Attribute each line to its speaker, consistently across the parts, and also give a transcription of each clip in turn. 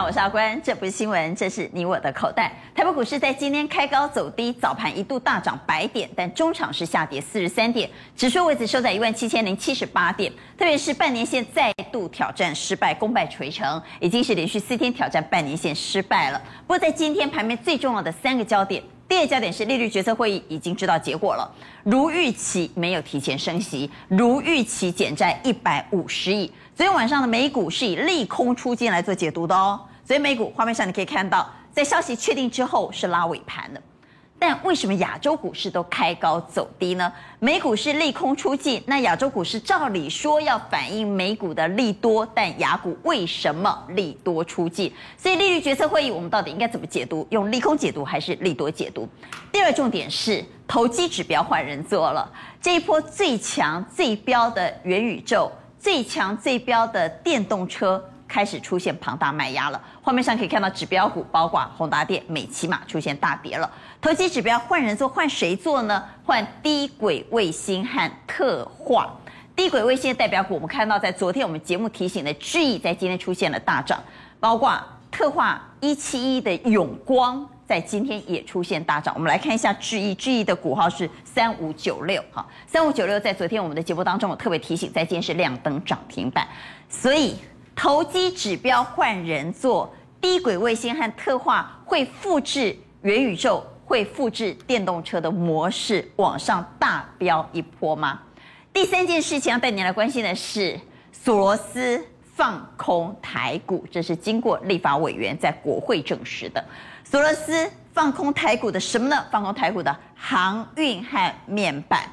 Speaker 1: 好，我是阿关，这不是新闻，这是你我的口袋。台北股市在今天开高走低，早盘一度大涨百点，但中场是下跌四十三点，指数位置收在一万七千零七十八点。特别是半年线再度挑战失败，功败垂成，已经是连续四天挑战半年线失败了。不过在今天盘面最重要的三个焦点，第二焦点是利率决策会议已经知道结果了，如预期没有提前升息，如预期减债一百五十亿。昨天晚上的美股是以利空出尽来做解读的哦。所以美股画面上你可以看到，在消息确定之后是拉尾盘的，但为什么亚洲股市都开高走低呢？美股是利空出尽，那亚洲股市照理说要反映美股的利多，但亚股为什么利多出尽？所以利率决策会议我们到底应该怎么解读？用利空解读还是利多解读？第二重点是投机指标换人做了，这一波最强最标的元宇宙。最强最标的电动车开始出现庞大卖压了。画面上可以看到指标股，包括宏达电、美琪玛出现大跌了。投机指标换人做，换谁做呢？换低轨卫星和特化。低轨卫星的代表股，我们看到在昨天我们节目提醒的智毅，在今天出现了大涨，包括特化一七一的永光。在今天也出现大涨，我们来看一下智毅，智毅的股号是三五九六，哈，三五九六在昨天我们的节目当中，我特别提醒，在今天是亮灯涨停板，所以投机指标换人做，低轨卫星和特化会复制元宇宙，会复制电动车的模式往上大飙一波吗？第三件事情要带你来关心的是索罗斯放空台股，这是经过立法委员在国会证实的。索罗斯放空台股的什么呢？放空台股的航运和面板，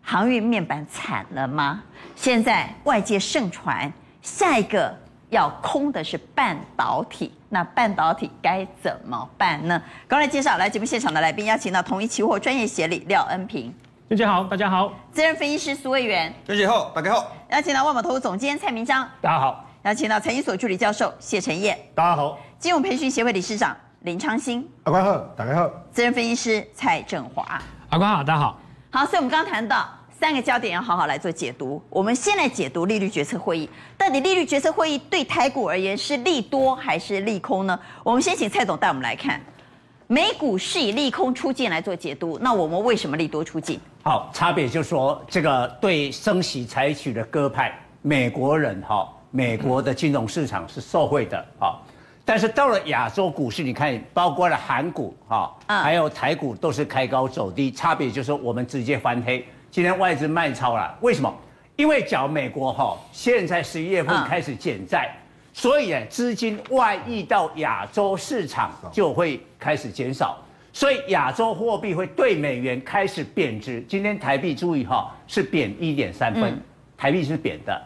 Speaker 1: 航运面板惨了吗？现在外界盛传，下一个要空的是半导体，那半导体该怎么办呢？刚来介绍来节目现场的来宾，邀请到同一期货专业协理廖恩平，
Speaker 2: 大家好，大家好；
Speaker 1: 资深分析师苏卫元，
Speaker 3: 大家好，大家好；
Speaker 1: 邀请到万宝投资总监蔡明章，
Speaker 2: 大家好；
Speaker 1: 邀请到财经所助理教授谢晨彦，
Speaker 2: 大家好；
Speaker 1: 金融培训协会理事长。林昌兴，
Speaker 4: 阿关好，大家好。
Speaker 1: 资深分析师蔡振华，
Speaker 2: 阿关好，大家好。
Speaker 1: 好，所以我们刚刚谈到三个焦点，要好好来做解读。我们先来解读利率决策会议，到底利率决策会议对台股而言是利多还是利空呢？我们先请蔡总带我们来看，美股是以利空出尽来做解读，那我们为什么利多出尽？
Speaker 5: 好，差别就是说，这个对升息采取的鸽派，美国人哈，美国的金融市场是受惠的啊。但是到了亚洲股市，你看，包括了韩股哈，还有台股都是开高走低，差别就是我们直接翻黑。今天外资卖超了，为什么？因为讲美国哈，现在十一月份开始减债，所以资金外溢到亚洲市场就会开始减少，所以亚洲货币会对美元开始贬值。今天台币注意哈，是贬一点三分，台币是贬的，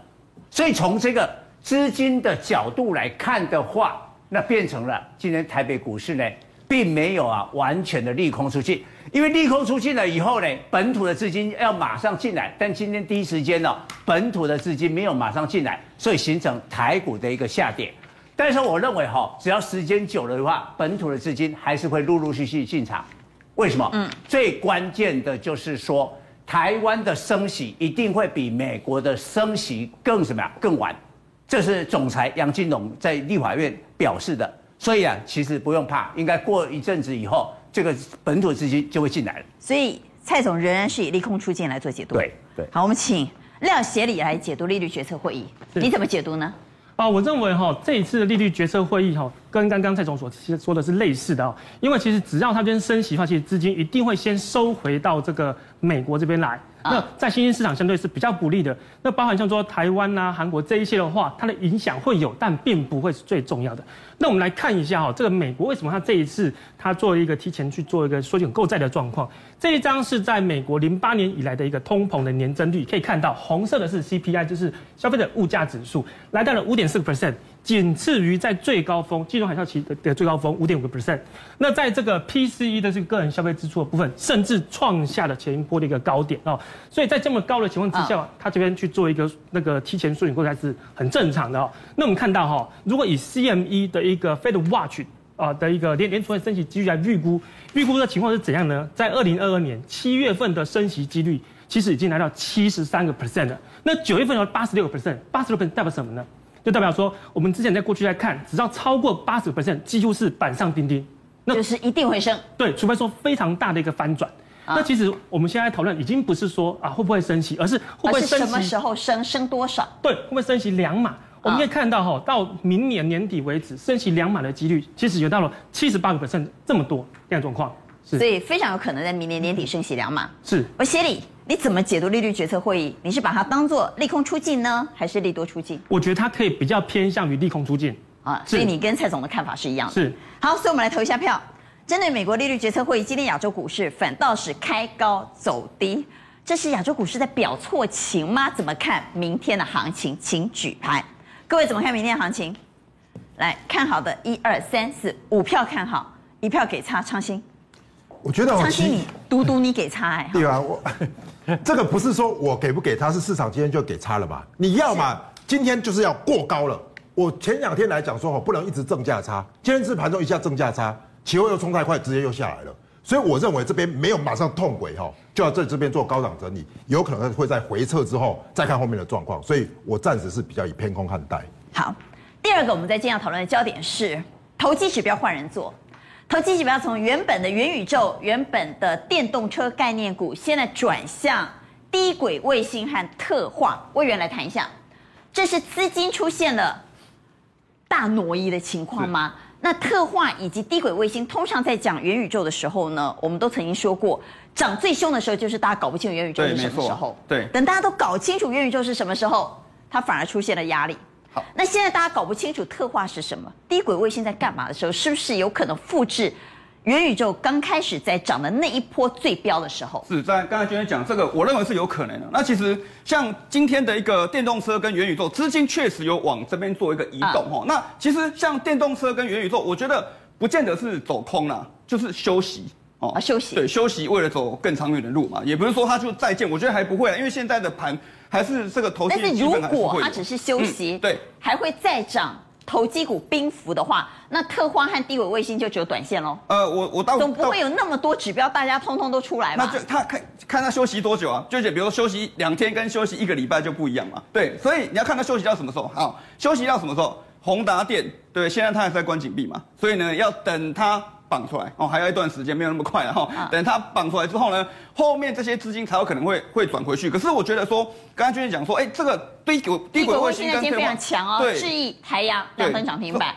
Speaker 5: 所以从这个资金的角度来看的话。那变成了今天台北股市呢，并没有啊完全的利空出去，因为利空出去了以后呢，本土的资金要马上进来，但今天第一时间呢，本土的资金没有马上进来，所以形成台股的一个下跌。但是我认为哈，只要时间久了的话，本土的资金还是会陆陆续续进场。为什么？嗯，最关键的就是说，台湾的升息一定会比美国的升息更什么呀？更晚。这是总裁杨金龙在立法院表示的，所以啊，其实不用怕，应该过一阵子以后，这个本土资金就会进来了。
Speaker 1: 所以蔡总仍然是以利空出尽来做解读。
Speaker 5: 对对。
Speaker 1: 好，我们请廖协理来解读利率决策会议，你怎么解读呢？
Speaker 2: 啊，我认为哈，这一次的利率决策会议哈，跟刚刚蔡总所说的是类似的哦，因为其实只要他这边升息的话，其实资金一定会先收回到这个美国这边来。那在新兴市场相对是比较不利的。那包含像说台湾呐、韩国这一些的话，它的影响会有，但并不会是最重要的。那我们来看一下哈，这个美国为什么它这一次它做一个提前去做一个缩减购债的状况？这一张是在美国零八年以来的一个通膨的年增率，可以看到红色的是 CPI，就是消费者物价指数，来到了五点四个 percent。仅次于在最高峰金融海啸期的的最高峰五点五个 percent，那在这个 PCE 的这个个人消费支出的部分，甚至创下了前一波的一个高点哦。所以在这么高的情况之下，它这边去做一个那个提前缩减购债是很正常的哦。那我们看到哈，如果以 CME 的一个 Fed Watch 啊的一个联联储会升息几率来预估，预估的情况是怎样呢？在二零二二年七月份的升息几率其实已经来到七十三个 percent 了。那九月份有八十六个 percent，八十六 percent 代表什么呢？就代表说我们之前在过去来看，只要超过八十 percent，几乎是板上钉钉，
Speaker 1: 那就是一定会升。
Speaker 2: 对，除非说非常大的一个翻转。啊、那其实我们现在讨论已经不是说啊会不会升息，而是会不会升息？
Speaker 1: 什么时候升？升多少？
Speaker 2: 对，会不会升息两码？我们可以看到哈，到明年年底为止，升息两码的几率其实有到了七十八个 percent 这么多这样状况。是，
Speaker 1: 所以非常有可能在明年年底升息两码。
Speaker 2: 是。
Speaker 1: 而协理，你怎么解读利率决策会议？你是把它当做利空出尽呢，还是利多出尽？
Speaker 2: 我觉得它可以比较偏向于利空出尽
Speaker 1: 啊。所以你跟蔡总的看法是一样的。
Speaker 2: 是。
Speaker 1: 好，所以我们来投一下票。针对美国利率决策会议，今天亚洲股市反倒是开高走低，这是亚洲股市在表错情吗？怎么看明天的行情？请举牌。各位怎么看明天的行情？来看好的，一二三四五票看好，一票给差。昌兴，
Speaker 3: 我觉得
Speaker 1: 昌兴你嘟嘟你给差哎。
Speaker 3: 对啊，我这个不是说我给不给他，是市场今天就给差了吧？你要嘛，今天就是要过高了。我前两天来讲说哦，不能一直正价差，今天是盘中一下正价差。期货又冲太快，直接又下来了，所以我认为这边没有马上痛轨哈，就要在这边做高档整理，有可能会在回撤之后再看后面的状况，所以我暂时是比较以偏空看待。
Speaker 1: 好，第二个我们在今天要讨论的焦点是投机指标换人做，投机指标从原本的元宇宙、原本的电动车概念股，现在转向低轨卫星和特化。魏源来谈一下，这是资金出现了大挪移的情况吗？那特化以及低轨卫星，通常在讲元宇宙的时候呢，我们都曾经说过，涨最凶的时候就是大家搞不清楚元宇宙是什么时候。
Speaker 2: 对，
Speaker 1: 等大家都搞清楚元宇宙是什么时候，它反而出现了压力。好，那现在大家搞不清楚特化是什么，低轨卫星在干嘛的时候，是不是有可能复制？元宇宙刚开始在涨的那一波最飙的时候，
Speaker 4: 是在刚才娟娟讲这个，我认为是有可能的。那其实像今天的一个电动车跟元宇宙，资金确实有往这边做一个移动哈。那其实像电动车跟元宇宙，我觉得不见得是走空了，就是休息哦，
Speaker 1: 啊休息，
Speaker 4: 对，休息为了走更长远的路嘛，也不是说它就再见，我觉得还不会，因为现在的盘还是这个投机。
Speaker 1: 但是如果它只是休息，
Speaker 4: 嗯、对，
Speaker 1: 还会再涨。投机股冰符的话，那特化和低轨卫星就只有短线喽。
Speaker 4: 呃，我我到
Speaker 1: 总不会有那么多指标，大家通通都出来吧？
Speaker 4: 那就他看看他休息多久啊？就姐，比如说休息两天跟休息一个礼拜就不一样嘛。对，所以你要看他休息到什么时候。好，休息到什么时候？宏达电，对，现在他还在关紧闭嘛，所以呢，要等他。绑出来哦，还有一段时间，没有那么快哈。等它绑出来之后呢，后面这些资金才有可能会会转回去。可是我觉得说，刚刚君姐讲说，哎，这个低轨低轨卫星
Speaker 1: 今天非常强哦，智易、台阳两分涨停板，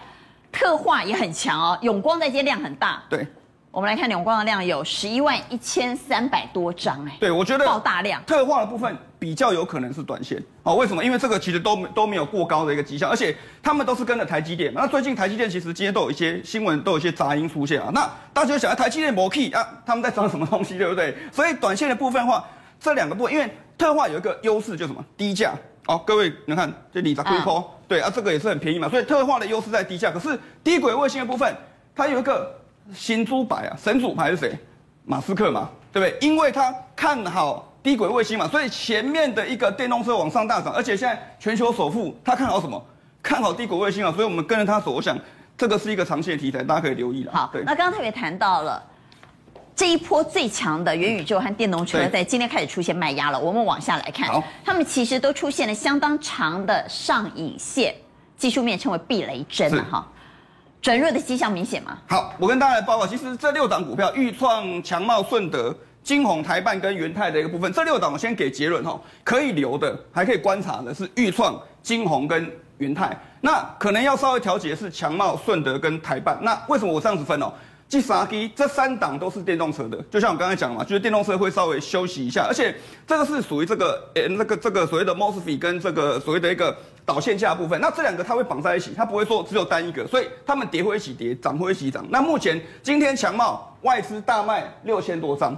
Speaker 1: 特化也很强哦，永光在今天量很大。
Speaker 4: 对。
Speaker 1: 我们来看永光的量有十一万一千三百多张，哎，
Speaker 4: 对，我觉得
Speaker 1: 爆大量，
Speaker 4: 特化的部分比较有可能是短线，哦，为什么？因为这个其实都都没有过高的一个迹象，而且他们都是跟着台积电。那最近台积电其实今天都有一些新闻，都有一些杂音出现啊。那大家就想，台积电摩 key 啊，他们在涨什么东西，对不对？所以短线的部分的话，这两个部分，因为特化有一个优势，就是什么？低价。哦，各位，你看这里砸龟壳，对啊，这个也是很便宜嘛。所以特化的优势在低价，可是低轨卫星的部分，它有一个。新猪牌啊，神主牌是谁？马斯克嘛，对不对？因为他看好低轨卫星嘛，所以前面的一个电动车往上大涨，而且现在全球首富，他看好什么？看好低轨卫星啊，所以我们跟着他走，我想这个是一个长线题材，大家可以留意了。
Speaker 1: 好，那刚刚特别谈到了这一波最强的元宇宙和电动车，在今天开始出现卖压了。我们往下来看，他们其实都出现了相当长的上影线，技术面称为避雷针哈。转弱的迹象明显吗？
Speaker 4: 好，我跟大家来报告，其实这六档股票，豫创、强茂、顺德、金宏、台半跟元泰的一个部分，这六档我先给结论哈，可以留的，还可以观察的是豫创、金宏跟元泰，那可能要稍微调节是强茂、顺德跟台半。那为什么我这样子分哦？第三支这三档都是电动车的，就像我刚才讲嘛，就是电动车会稍微休息一下，而且这个是属于这个呃那个这个所谓的 MOSFET 跟这个所谓的一个导线架部分，那这两个它会绑在一起，它不会说只有单一个，所以它们跌会一起跌，涨会一起涨。那目前今天强茂外资大卖六千多张，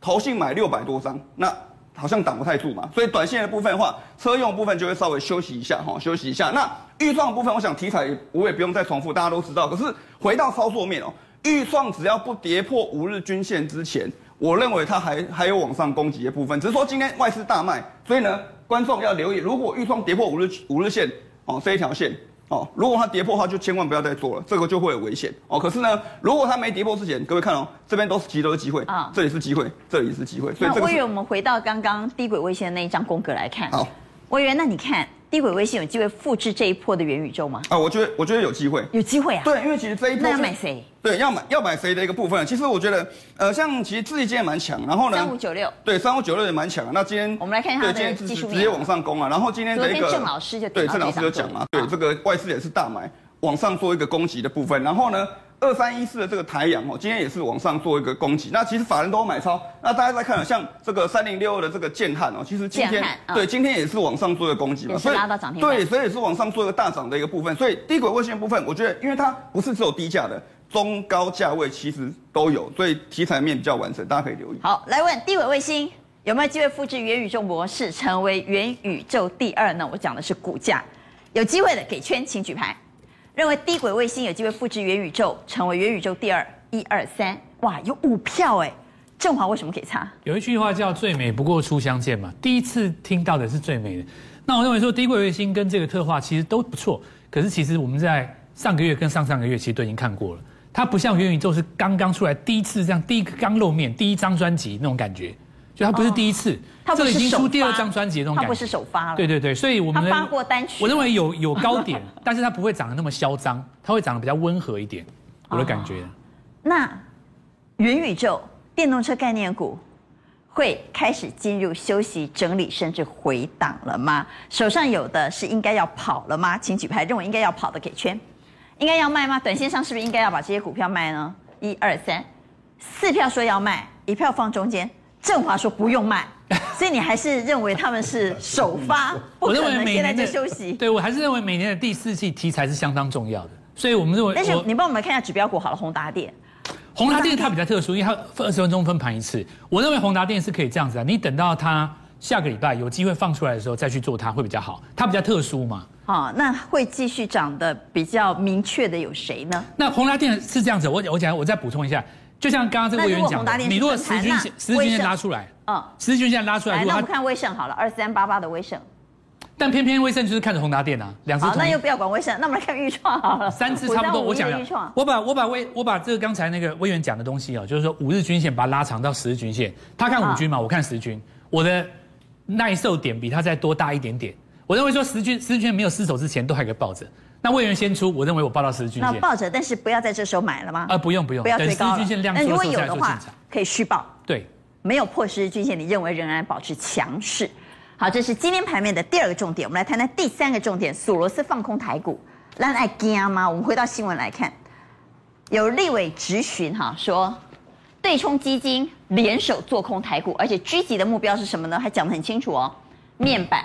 Speaker 4: 投信买六百多张，那好像挡不太住嘛，所以短线的部分的话，车用部分就会稍微休息一下哈，休息一下。那预创部分，我想题材我也不用再重复，大家都知道。可是回到操作面哦。钰创只要不跌破五日均线之前，我认为它还还有往上攻击的部分。只是说今天外资大卖，所以呢，观众要留意，如果预算跌破五日五日线哦，这一条线哦，如果它跌破的话，就千万不要再做了，这个就会有危险哦。可是呢，如果它没跌破之前，各位看哦，这边都是极多的机会啊，这里是机会，这里是机会。所以
Speaker 1: 这我们回到刚刚低轨卫星的那一张宫格来看。
Speaker 4: 好，
Speaker 1: 委员，那你看低轨卫星有机会复制这一波的元宇宙吗？
Speaker 4: 啊，我觉得我觉得有机会，
Speaker 1: 有机会啊。
Speaker 4: 对，因为其实这一波
Speaker 1: 那要买谁？
Speaker 4: 对，要买要买谁的一个部分？其实我觉得，呃，像其实智利今天蛮强，然后呢，
Speaker 1: 三五九六，
Speaker 4: 对，三五九六也蛮强。那今天
Speaker 1: 我们来看一下它的技术面，
Speaker 4: 直接往上攻啊。然后今天的一个
Speaker 1: 郑老师就
Speaker 4: 对郑老师就讲嘛，对，这个外资也是大买，往上做一个攻击的部分。然后呢？二三一四的这个台阳哦，今天也是往上做一个攻击。那其实法人都买超。那大家在看，像这个三零六二的这个建汉哦，其实今天对今天也是往上做一个攻击嘛，
Speaker 1: 所以拉到涨停。
Speaker 4: 对，所以也是往上做一个大涨的一个部分。所以低轨卫星的部分，我觉得因为它不是只有低价的，中高价位其实都有，所以题材面比较完整，大家可以留意。
Speaker 1: 好，来问低轨卫星有没有机会复制元宇宙模式，成为元宇宙第二呢？我讲的是股价，有机会的给圈，请举牌。认为低轨卫星有机会复制元宇宙，成为元宇宙第二，一二三，哇，有五票哎！正华为什么可以差？
Speaker 6: 有一句话叫“最美不过初相见”嘛，第一次听到的是最美的。那我认为说低轨卫星跟这个特化其实都不错，可是其实我们在上个月跟上上个月其实都已经看过了，它不像元宇宙是刚刚出来第一次这样，第一个刚露面，第一张专辑那种感觉。就它不是第一次，
Speaker 1: 他、哦、
Speaker 6: 已经出第二张专辑那种感觉，
Speaker 1: 它不是首发了。
Speaker 6: 对对对，所以我们
Speaker 1: 他发过单曲。
Speaker 6: 我认为有有高点，但是它不会长得那么嚣张，它会长得比较温和一点，我的感觉。哦、
Speaker 1: 那元宇宙电动车概念股会开始进入休息整理，甚至回档了吗？手上有的是应该要跑了吗？请举牌，认为应该要跑的给圈。应该要卖吗？短线上是不是应该要把这些股票卖呢？一二三，四票说要卖，一票放中间。正华说不用卖，所以你还是认为他们是首发？
Speaker 6: 我认为每年
Speaker 1: 的休息，
Speaker 6: 对我还是认为每年的第四季题材是相当重要的，所以我们认为。
Speaker 1: 但是你帮我们看一下指标股好了，宏达电。
Speaker 6: 宏达电它比较特殊，因为它二十分钟分盘一次。我认为宏达电是可以这样子啊，你等到它下个礼拜有机会放出来的时候再去做它会比较好，它比较特殊嘛。
Speaker 1: 好，那会继续涨的比较明确的有谁呢？
Speaker 6: 那宏达电是这样子，我我讲我再补充一下。就像刚刚这个委员讲的，你如果十均线、十均线拉出来，嗯，十均线拉出来，
Speaker 1: 来，那我们看威盛好了，二三八八的威盛。
Speaker 6: 但偏偏威盛就是看着宏达电啊，两只。好，
Speaker 1: 那又不要管威盛，那我们来看钰创好了。
Speaker 6: 三只差不多，我讲了。我把我把威我把这个刚才那个委员讲的东西啊，就是说五日均线把它拉长到十日均线，他看五均嘛，我看十均，我的耐受点比他再多大一点点。我认为说十均十日均线没有失守之前，都还可以抱着。那魏源先出，我认为我抱到十日均线。
Speaker 1: 那抱着，但是不要在这时候买了吗？
Speaker 6: 呃，不用不用，
Speaker 1: 不要追高了。
Speaker 6: 那
Speaker 1: 如果有的话，可以续报。
Speaker 6: 对，没
Speaker 1: 有破十日均线，你认为仍然保持强势。好，这是今天盘面的第二个重点。我们来谈谈第三个重点：索罗斯放空台股，让爱惊吗？我们回到新闻来看，有立委质询哈，说对冲基金联手做空台股，而且狙击的目标是什么呢？还讲得很清楚哦，面板。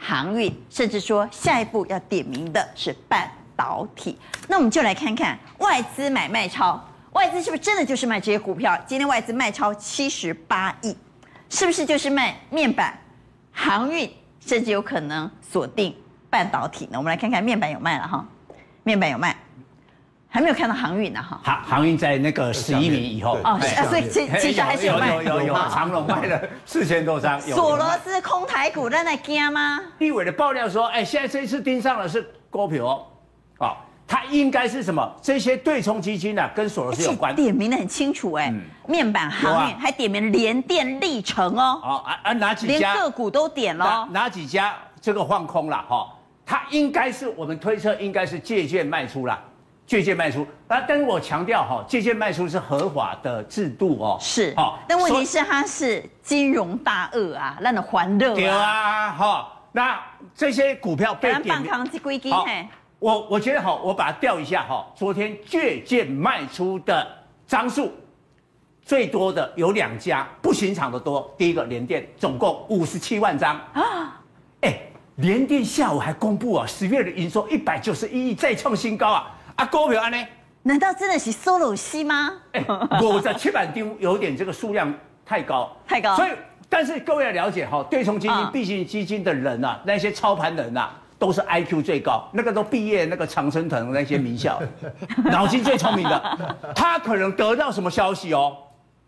Speaker 1: 航运，甚至说下一步要点名的是半导体。那我们就来看看外资买卖超，外资是不是真的就是卖这些股票？今天外资卖超七十八亿，是不是就是卖面板、航运，甚至有可能锁定半导体呢？我们来看看面板有卖了哈，面板有卖。还没有看到航运呢哈，
Speaker 5: 航航运在那个十一名以后
Speaker 1: 哦，所以其其实还是有卖，
Speaker 5: 有有有，长隆卖了四千多张。
Speaker 1: 索罗斯空台股在那惊吗？
Speaker 5: 立委的爆料说，哎，现在这一次盯上的是股票哦，哦，他应该是什么？这些对冲基金呢，跟索罗斯有关。
Speaker 1: 点名的很清楚哎，面板航运还点名联电、力成哦。
Speaker 5: 哦啊啊，哪几家？
Speaker 1: 连个股都点了。
Speaker 5: 哪几家这个放空了哈？它应该是我们推测应该是借券卖出了。借券卖出，啊，但是我强调哈，借券卖出是合法的制度哦。
Speaker 1: 是，好，但问题是它是金融大鳄啊，让人欢乐。
Speaker 5: 对啊，哈，那这些股票被点名。好，我我觉得好，我把它调一下哈。昨天借券卖出的张数最多的有两家，不寻常的多。第一个联电，总共五十七万张啊。哎，联电下午还公布啊，十月的营收一百九十一亿，再创新高啊。啊，股票安呢？
Speaker 1: 难道真的是索罗斯吗？
Speaker 5: 哎、欸，我在七板丢有点这个数量太高，
Speaker 1: 太高。
Speaker 5: 所以，但是各位要了解哈，对冲基金、避险基金的人啊，那些操盘人啊，都是 IQ 最高，那个都毕业那个常春藤那些名校，脑筋最聪明的，他可能得到什么消息哦？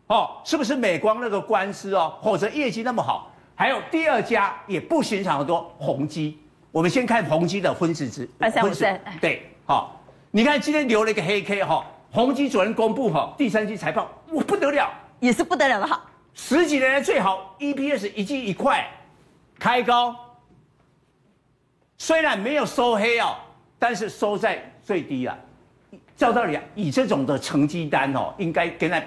Speaker 5: 哦，是不是美光那个官司哦？或者业绩那么好？还有第二家也不寻常的多，宏基。我们先看宏基的分时值，
Speaker 1: 二三五三，
Speaker 5: 对，好。你看今天留了一个黑 K 哈，宏基昨天公布哈第三季财报，我不得了，
Speaker 1: 也是不得了的好，
Speaker 5: 十几年来最好，EPS 一季一块，开高，虽然没有收黑哦，但是收在最低了。照道理啊，以这种的成绩单哦，应该跟他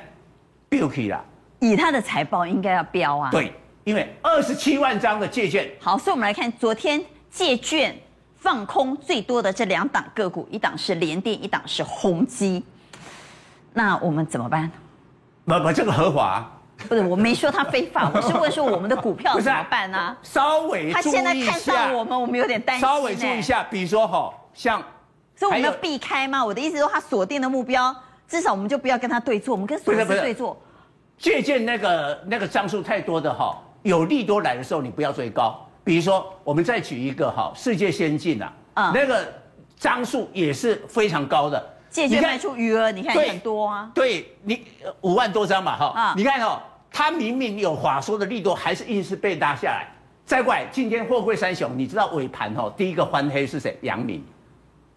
Speaker 5: 飙起了。
Speaker 1: 以他的财报应该要标啊。
Speaker 5: 对，因为二十七万张的借券。
Speaker 1: 好，所以我们来看昨天借券放空最多的这两档个股，一档是联电，一档是宏基。那我们怎么办？
Speaker 5: 不不，这个合法。
Speaker 1: 不是，我没说他非法，我是问说我们的股票 怎么办呢、啊？
Speaker 5: 稍微
Speaker 1: 他现在看上我们，我们有点担心。
Speaker 5: 稍微注意一下，比如说哈，像，
Speaker 1: 所以我们要避开吗？我的意思说，他锁定的目标，至少我们就不要跟他对坐，我们跟索罗斯对坐。
Speaker 5: 借鉴那个那个张数太多的哈，有利多来的时候，你不要追高。比如说，我们再举一个哈，世界先进啊，嗯，那个张数也是非常高的。
Speaker 1: 借券卖出余额，你看很多啊。
Speaker 5: 对你五万多张嘛，哈，你看哦，他明明有话说的力度，还是硬是被拉下来。再过来，今天货柜三雄，你知道尾盘哈，第一个翻黑是谁？杨明。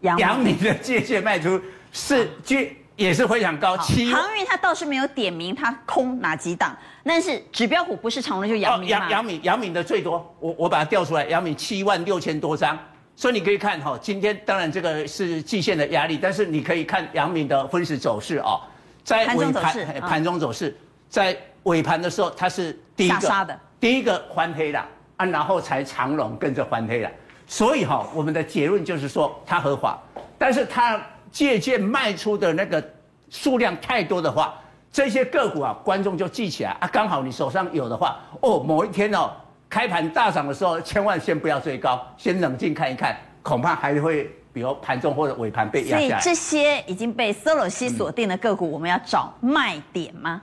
Speaker 5: 杨明的借券卖出是借也是非常高。七
Speaker 1: 航运他倒是没有点名他空哪几档，但是指标股不是长荣就阳明嘛。
Speaker 5: 阳明阳明的最多，我我把它调出来，阳明七万六千多张。所以你可以看哈，今天当然这个是季线的压力，但是你可以看阳明的分时走势哦，在尾盘盘中走势，在尾盘的时候它是第一个第一个翻黑的啊，然后才长荣跟着翻黑了。所以哈，我们的结论就是说它合法，但是它借鉴卖出的那个数量太多的话，这些个股啊，观众就记起来啊，刚好你手上有的话，哦，某一天哦。开盘大涨的时候，千万先不要追高，先冷静看一看，恐怕还会比如盘中或者尾盘被压下来。
Speaker 1: 所以这些已经被 Solo 西锁定的个股，我们要找卖点吗？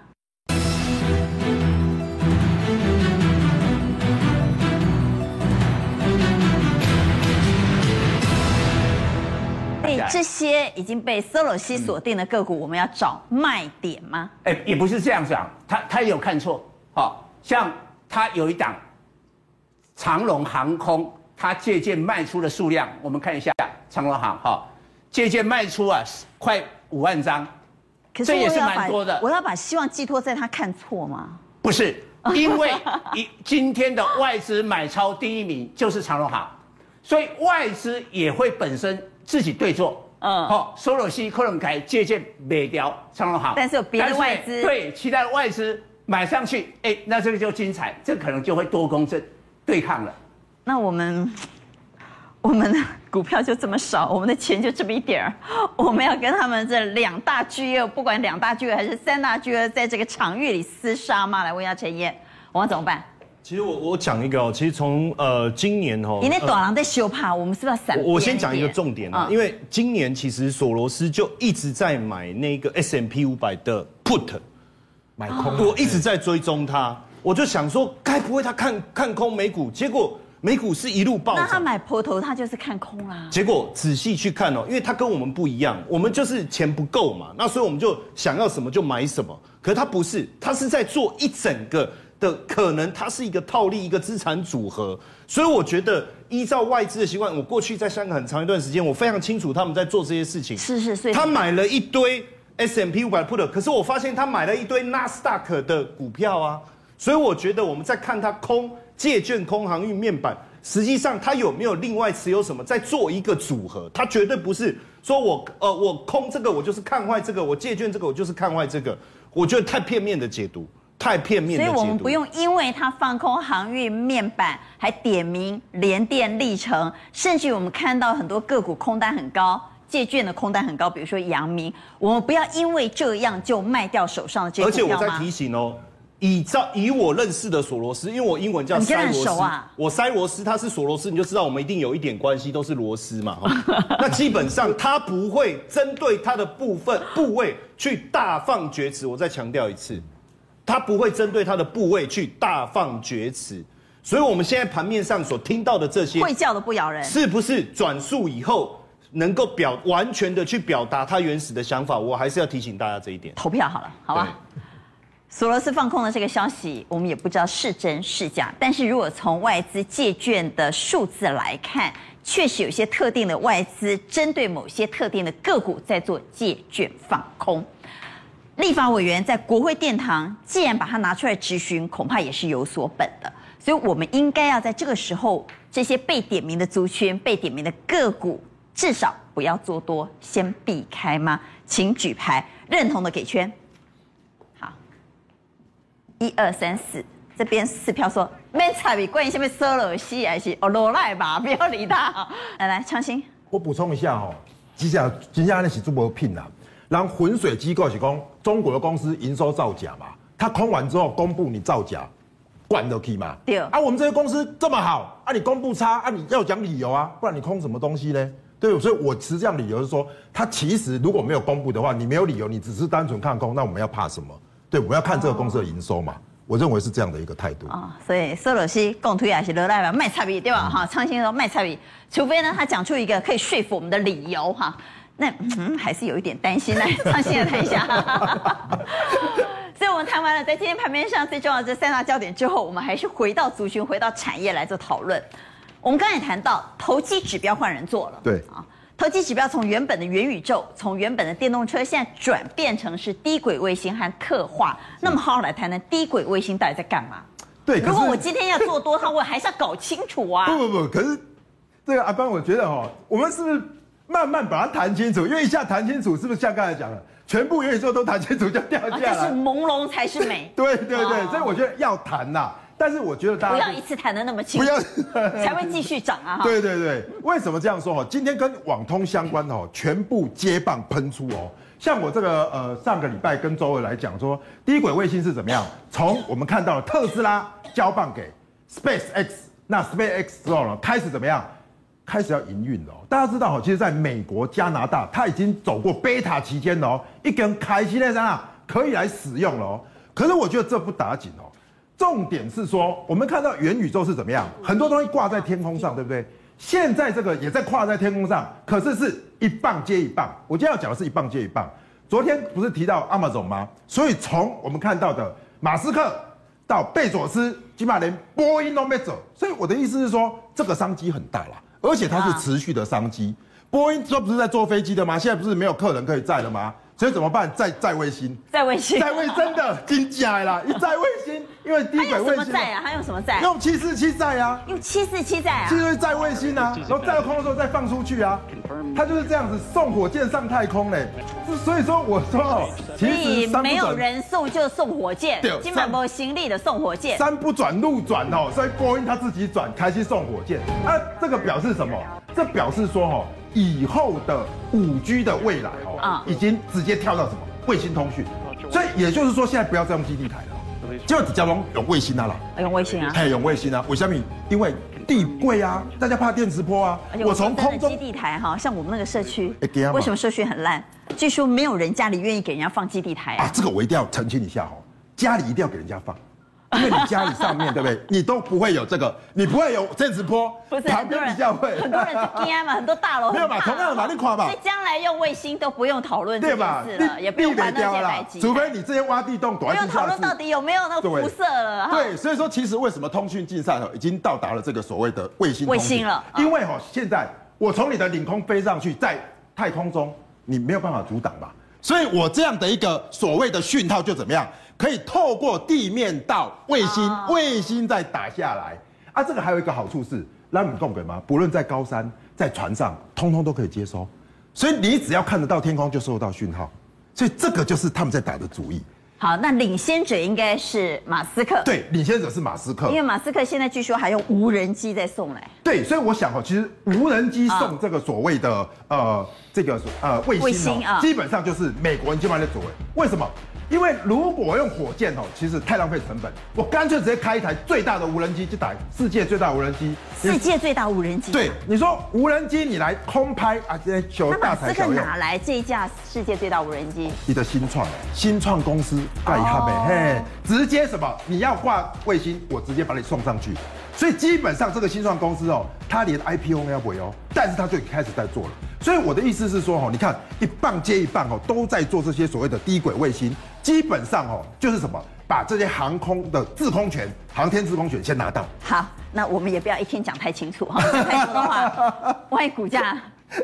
Speaker 1: 以这些已经被索罗西锁定的个股，我们要找卖点吗？
Speaker 5: 哎，也不是这样讲，他他也有看错，好像他有一档。长龙航空，他借鉴卖出的数量，我们看一下长龙航哈，借鉴卖出啊，快五万张，
Speaker 1: 可是这也是蛮多的。我要把希望寄托在他看错吗？
Speaker 5: 不是，因为一今天的外资买超第一名就是长荣航，所以外资也会本身自己对坐。嗯，好，索罗斯可能改借鉴美掉长隆好，
Speaker 1: 但是有别的外资
Speaker 5: 对其他的外资买上去，哎，那这个就精彩，这可能就会多公正。对抗了，
Speaker 1: 那我们我们的股票就这么少，我们的钱就这么一点儿，我们要跟他们这两大巨鳄，不管两大巨鳄还是三大巨鳄，在这个场域里厮杀吗？来问一下陈燕，我们怎么办？
Speaker 7: 其实我我讲一个哦，其实从呃今年哦，
Speaker 1: 你那短廊在修怕，我们是不是要闪？
Speaker 7: 我先讲一个重点啊，因为今年其实索罗斯就一直在买那个 S M P 五百的 Put，买空，我一直在追踪它。我就想说，该不会他看看空美股？结果美股是一路暴涨。那
Speaker 1: 他买波头，他就是看空啊。
Speaker 7: 结果仔细去看哦，因为他跟我们不一样，我们就是钱不够嘛，那所以我们就想要什么就买什么。可是他不是，他是在做一整个的可能，它是一个套利一个资产组合。所以我觉得依照外资的习惯，我过去在香港很长一段时间，我非常清楚他们在做这些事情。
Speaker 1: 是是是。
Speaker 7: 他买了一堆 S M P 五百 put，可是我发现他买了一堆纳斯达克的股票啊。所以我觉得我们在看他空借券、空航运面板，实际上他有没有另外持有什么，在做一个组合？他绝对不是说我呃我空这个我就是看坏这个，我借券这个我就是看坏这个，我觉得太片面的解读，太片面的。
Speaker 1: 所以我们不用因为它放空航运面板，还点名联电、历成，甚至我们看到很多个股空单很高，借券的空单很高，比如说阳明，我们不要因为这样就卖掉手上的这些？
Speaker 7: 而且我在提醒哦。以照以我认识的索罗斯，因为我英文叫塞罗斯，啊、我塞罗斯他是索罗斯，你就知道我们一定有一点关系，都是罗斯嘛。那基本上他不会针对他的部分部位去大放厥词。我再强调一次，他不会针对他的部位去大放厥词。所以我们现在盘面上所听到的这些，
Speaker 1: 会叫的不咬人，
Speaker 7: 是不是转述以后能够表完全的去表达他原始的想法？我还是要提醒大家这一点。
Speaker 1: 投票好了，好吧。索罗斯放空的这个消息，我们也不知道是真是假。但是如果从外资借券的数字来看，确实有些特定的外资针对某些特定的个股在做借券放空。立法委员在国会殿堂，既然把它拿出来质询，恐怕也是有所本的。所以我们应该要在这个时候，这些被点名的族群、被点名的个股，至少不要做多，先避开吗？请举牌，认同的给圈。好，一二三四，这边四票说没差别，关于什么收了戏还是哦罗赖吧，不要理他。来来，昌兴，
Speaker 3: 我补充一下哦，接下来接下来是做不聘啦，然后浑水机构是讲中国的公司营收造假嘛，他空完之后公布你造假，管得起吗？
Speaker 1: 对
Speaker 3: 啊，我们这些公司这么好啊，你公布差啊，你要讲理由啊，不然你空什么东西呢？对，所以我持这样理由是说，他其实如果没有公布的话，你没有理由，你只是单纯看空，那我们要怕什么？对，我们要看这个公司的营收嘛。我认为是这样的一个态度。
Speaker 1: 啊，所以索罗西共推还是罗赖吧，卖差比对吧？哈，创新说卖差比，除非呢他讲出一个可以说服我们的理由哈，那嗯还是有一点担心呢。放心来谈一下。所以我们谈完了在今天盘面上最重要的这三大焦点之后，我们还是回到族群，回到产业来做讨论。我们刚才也谈到投机指标换人做了，
Speaker 3: 对
Speaker 1: 啊，投机指标从原本的元宇宙，从原本的电动车，现在转变成是低轨卫星和特化。那么好好来谈谈低轨卫星到底在干嘛？
Speaker 3: 对，
Speaker 1: 如果我今天要做多，他我还是要搞清楚啊。
Speaker 3: 不不不，可是这个阿班，我觉得哈，我们是不是慢慢把它谈清楚？因为一下谈清楚，是不是像刚才讲的，全部元宇宙都谈清楚就掉价了？
Speaker 1: 但是朦胧才是美。
Speaker 3: 对对对，所以我觉得要谈呐。但是我觉得大家
Speaker 1: 不要一次谈的那么清楚，不要 才会继续涨啊！
Speaker 3: 对对对，为什么这样说哦？今天跟网通相关的哦，全部接棒喷出哦。像我这个呃上个礼拜跟周伟来讲说，低轨卫星是怎么样？从我们看到了特斯拉交棒给 Space X，那 Space X 之后呢，开始怎么样？开始要营运了。大家知道哦，其实在美国、加拿大，它已经走过贝塔期间了哦，一根开机那张啊可以来使用了哦。可是我觉得这不打紧哦。重点是说，我们看到元宇宙是怎么样，很多东西挂在天空上，对不对？现在这个也在挂在天空上，可是是一棒接一棒。我今天要讲的是一棒接一棒。昨天不是提到 Amazon 吗？所以从我们看到的马斯克到贝佐斯，起码连波音都没走。所以我的意思是说，这个商机很大啦，而且它是持续的商机。波音这不是在坐飞机的吗？现在不是没有客人可以载了吗？所以怎么办？载载卫星，
Speaker 1: 载卫星，
Speaker 3: 载卫真的真假啦！一载卫星，因为低轨卫星。他用
Speaker 1: 什么载啊？他用什么载？
Speaker 3: 用七四七载啊！
Speaker 1: 用七四七载啊！
Speaker 3: 七四七载卫星啊，然后载到空的时候再放出去啊。他就是这样子送火箭上太空嘞。所以说我说哦，
Speaker 1: 其实没有人送就送火箭，基本没有行李的送火箭。
Speaker 3: 山不转路转哦，所以波音他自己转，开始送火箭。啊，这个表示什么？这表示说哦。以后的五 G 的未来哦，啊，已经直接跳到什么卫星通讯，所以也就是说，现在不要再用基地台了，就只叫用用卫星啊了，
Speaker 1: 用卫星啊，
Speaker 3: 哎，用卫星啊，为什么？因为地贵啊，大家怕电磁波啊。
Speaker 1: 我从空中基地台哈，像我们那个社区，为什么社区很烂？据说没有人家里愿意给人家放基地台啊。
Speaker 3: 这个我一定要澄清一下哦，家里一定要给人家放。因为你家里上面对不对？你都不会有这个，你不会有电磁波，
Speaker 1: 不是很多人会，很多人是惊嘛，很多大楼
Speaker 3: 没有嘛，同样的嘛，你垮嘛，
Speaker 1: 所以将来用卫星都不用讨论这件事了，也不用管那些白
Speaker 3: 除非你这些挖地洞，
Speaker 1: 不用讨论到底有没有那个辐射了。
Speaker 3: 对，所以说其实为什么通讯竞赛已经到达了这个所谓的卫星
Speaker 1: 卫星了？
Speaker 3: 因为哈，现在我从你的领空飞上去，在太空中你没有办法阻挡吧？所以我这样的一个所谓的讯号就怎么样？可以透过地面到卫星，卫星再打下来啊！这个还有一个好处是，让你共轨吗？不论在高山、在船上，通通都可以接收。所以你只要看得到天空，就收到讯号。所以这个就是他们在打的主意。
Speaker 1: 好，那领先者应该是马斯克。
Speaker 3: 对，领先者是马斯克，
Speaker 1: 因为马斯克现在据说还用无人机在送来。
Speaker 3: 对，所以我想哦，其实无人机送这个所谓的呃这个呃卫星啊，基本上就是美国人基本上在做。为什么？因为如果我用火箭哦，其实太浪费成本，我干脆直接开一台最大的无人机去打世界最大无人机。
Speaker 1: 世界最大无人机？
Speaker 3: 对，你说无人机你来空拍啊，这些小大台小用。
Speaker 1: 那马斯克哪来这一架世界最大无人机？
Speaker 3: 你的新创，新创公司盖一下呗，嘿，直接什么？你要挂卫星，我直接把你送上去。所以基本上这个新创公司哦，它连 IPO 都要不哦，但是它就开始在做了。所以我的意思是说，哈，你看一棒接一棒，哦，都在做这些所谓的低轨卫星。基本上，哦，就是什么，把这些航空的制空权、航天制空权先拿到。
Speaker 1: 好，那我们也不要一天讲太清楚哈，讲太多的话，万一股价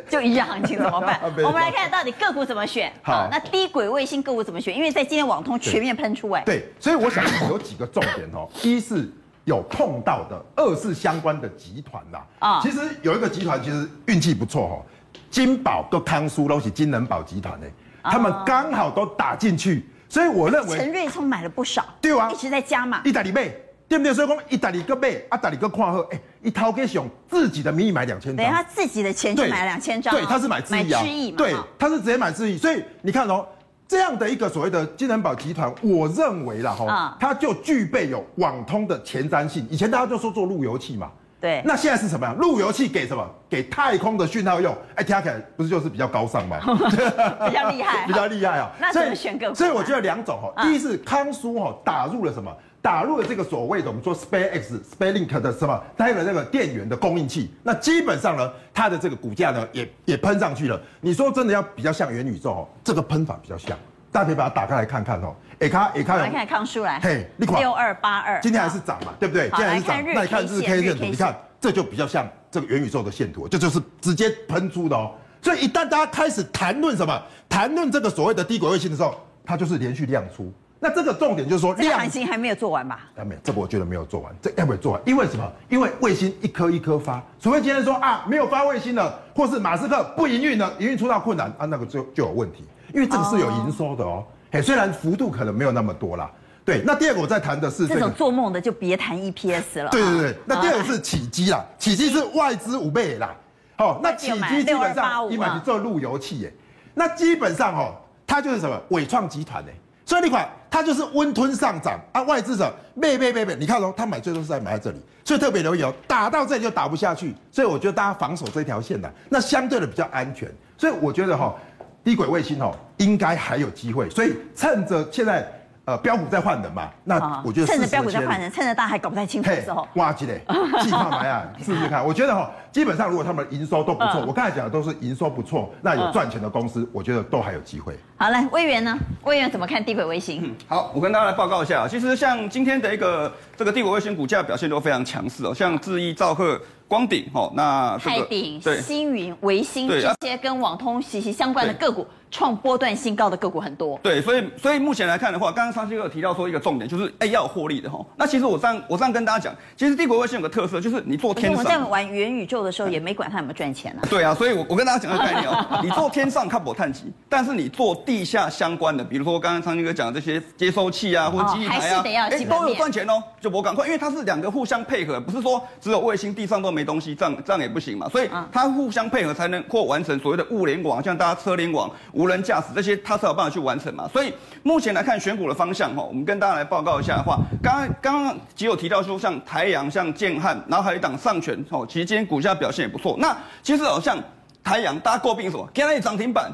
Speaker 1: 就一日行情怎么办？我们来看到底个股怎么选。好，那低轨卫星个股怎么选？因为在今天网通全面喷出，哎，
Speaker 3: 对，所以我想有几个重点哦。一是有碰到的二是相关的集团啦。啊，其实有一个集团其实运气不错哦，金宝跟康舒都是金能宝集团的，他们刚好都打进去，所以我认为
Speaker 1: 陈瑞聪买了不少，
Speaker 3: 对啊，
Speaker 1: 一直在加嘛，
Speaker 3: 意大利妹。对不对？所以讲意大利个买，啊，大利个看好，哎，一掏给熊自己的名义买两千张，
Speaker 1: 等他自己的钱去买两千张，
Speaker 3: 对，他是买智易啊，对，他是直接买智易，所以你看哦，这样的一个所谓的金能宝集团，我认为啦哈，它就具备有网通的前瞻性。以前大家就说做路由器嘛，
Speaker 1: 对，
Speaker 3: 那现在是什么呀？路由器给什么？给太空的讯号用，哎，听起来不是就是比较高尚吗？
Speaker 1: 比较厉害，
Speaker 3: 比较厉害啊。
Speaker 1: 那怎么选个？
Speaker 3: 所以我觉得两种哈，第一是康舒哈打入了什么？打入了这个所谓的我们说 SpaceX、SpaceLink 的什么，它有了那个电源的供应器，那基本上呢，它的这个股价呢也也喷上去了。你说真的要比较像元宇宙哦，这个喷法比较像，大家可以把它打开来看看哦。哎看哎卡，
Speaker 1: 来看康舒来，
Speaker 3: 嘿，
Speaker 1: 六二八二，
Speaker 3: 今天还是涨嘛，对不对？今天还是涨。那你看日 K 线图，你看这就比较像这个元宇宙的线图，这就是直接喷出的哦。所以一旦大家开始谈论什么，谈论这个所谓的低轨卫星的时候，它就是连续量出。那这个重点就是说，
Speaker 1: 量型还没有做完吧？
Speaker 3: 还没有，这个我觉得没有做完，这要不要做完？因为什么？因为卫星一颗一颗发，除非今天说啊没有发卫星了，或是马斯克不营运了，营运出到困难啊，那个就就有问题。因为这个是有营收的哦，嘿，虽然幅度可能没有那么多啦。对，那第二个我在谈的是
Speaker 1: 这种做梦的就别谈 EPS 了。
Speaker 3: 对对对，那第二个是起基啦，起基是外资五倍啦。哦，那起基基本上你买你做路由器耶，那基本上哦，它就是什么？伟创集团的。所以你款，它就是温吞上涨。啊，外资者卖卖卖卖，你看哦，他买最多是在买在这里，所以特别留意哦，打到这里就打不下去，所以我觉得大家防守这条线的，那相对的比较安全，所以我觉得哈，低轨卫星哦，应该还有机会，所以趁着现在。呃，标股在换人嘛？那我觉得
Speaker 1: 趁着标股在换人，趁着大家还搞不太清楚的时候，
Speaker 3: 挖机嘞，计划买啊，试试看。我觉得哈，基本上如果他们营收都不错，我刚才讲的都是营收不错，那有赚钱的公司，我觉得都还有机会。
Speaker 1: 好，来，魏源呢？魏源怎么看低轨卫星？
Speaker 4: 嗯，好，我跟大家来报告一下啊。其实像今天的一个这个低轨卫星股价表现都非常强势哦，像智易、兆赫、光顶哦，那
Speaker 1: 泰鼎、星云、维新这些跟网通息息相关的个股。创波段新高的个股很多，
Speaker 4: 对，所以所以目前来看的话，刚刚昌兴哥有提到说一个重点，就是哎要有获利的哈。那其实我这样我这样跟大家讲，其实帝国卫星有个特色，就是你做天上，我们
Speaker 1: 在玩元宇宙的时候，也没管它有没有赚钱啊。
Speaker 4: 对啊，所以我我跟大家讲个概念哦，你做天上看不探级，但是你做地下相关的，比如说刚刚昌兴哥讲的这些接收器啊，或者基地台啊，哎都有赚钱哦，就我赶快，因为它是两个互相配合，不是说只有卫星地上都没东西，这样这样也不行嘛。所以它互相配合才能或完成所谓的物联网，像大家车联网、无人驾驶这些。它才有办法去完成嘛，所以目前来看选股的方向哈，我们跟大家来报告一下的话，刚刚刚刚只有提到说像台阳、像建汉，然后还有一档上诠哦，其实今天股价表现也不错。那其实好像台阳，大家诟病什么？今天涨停板，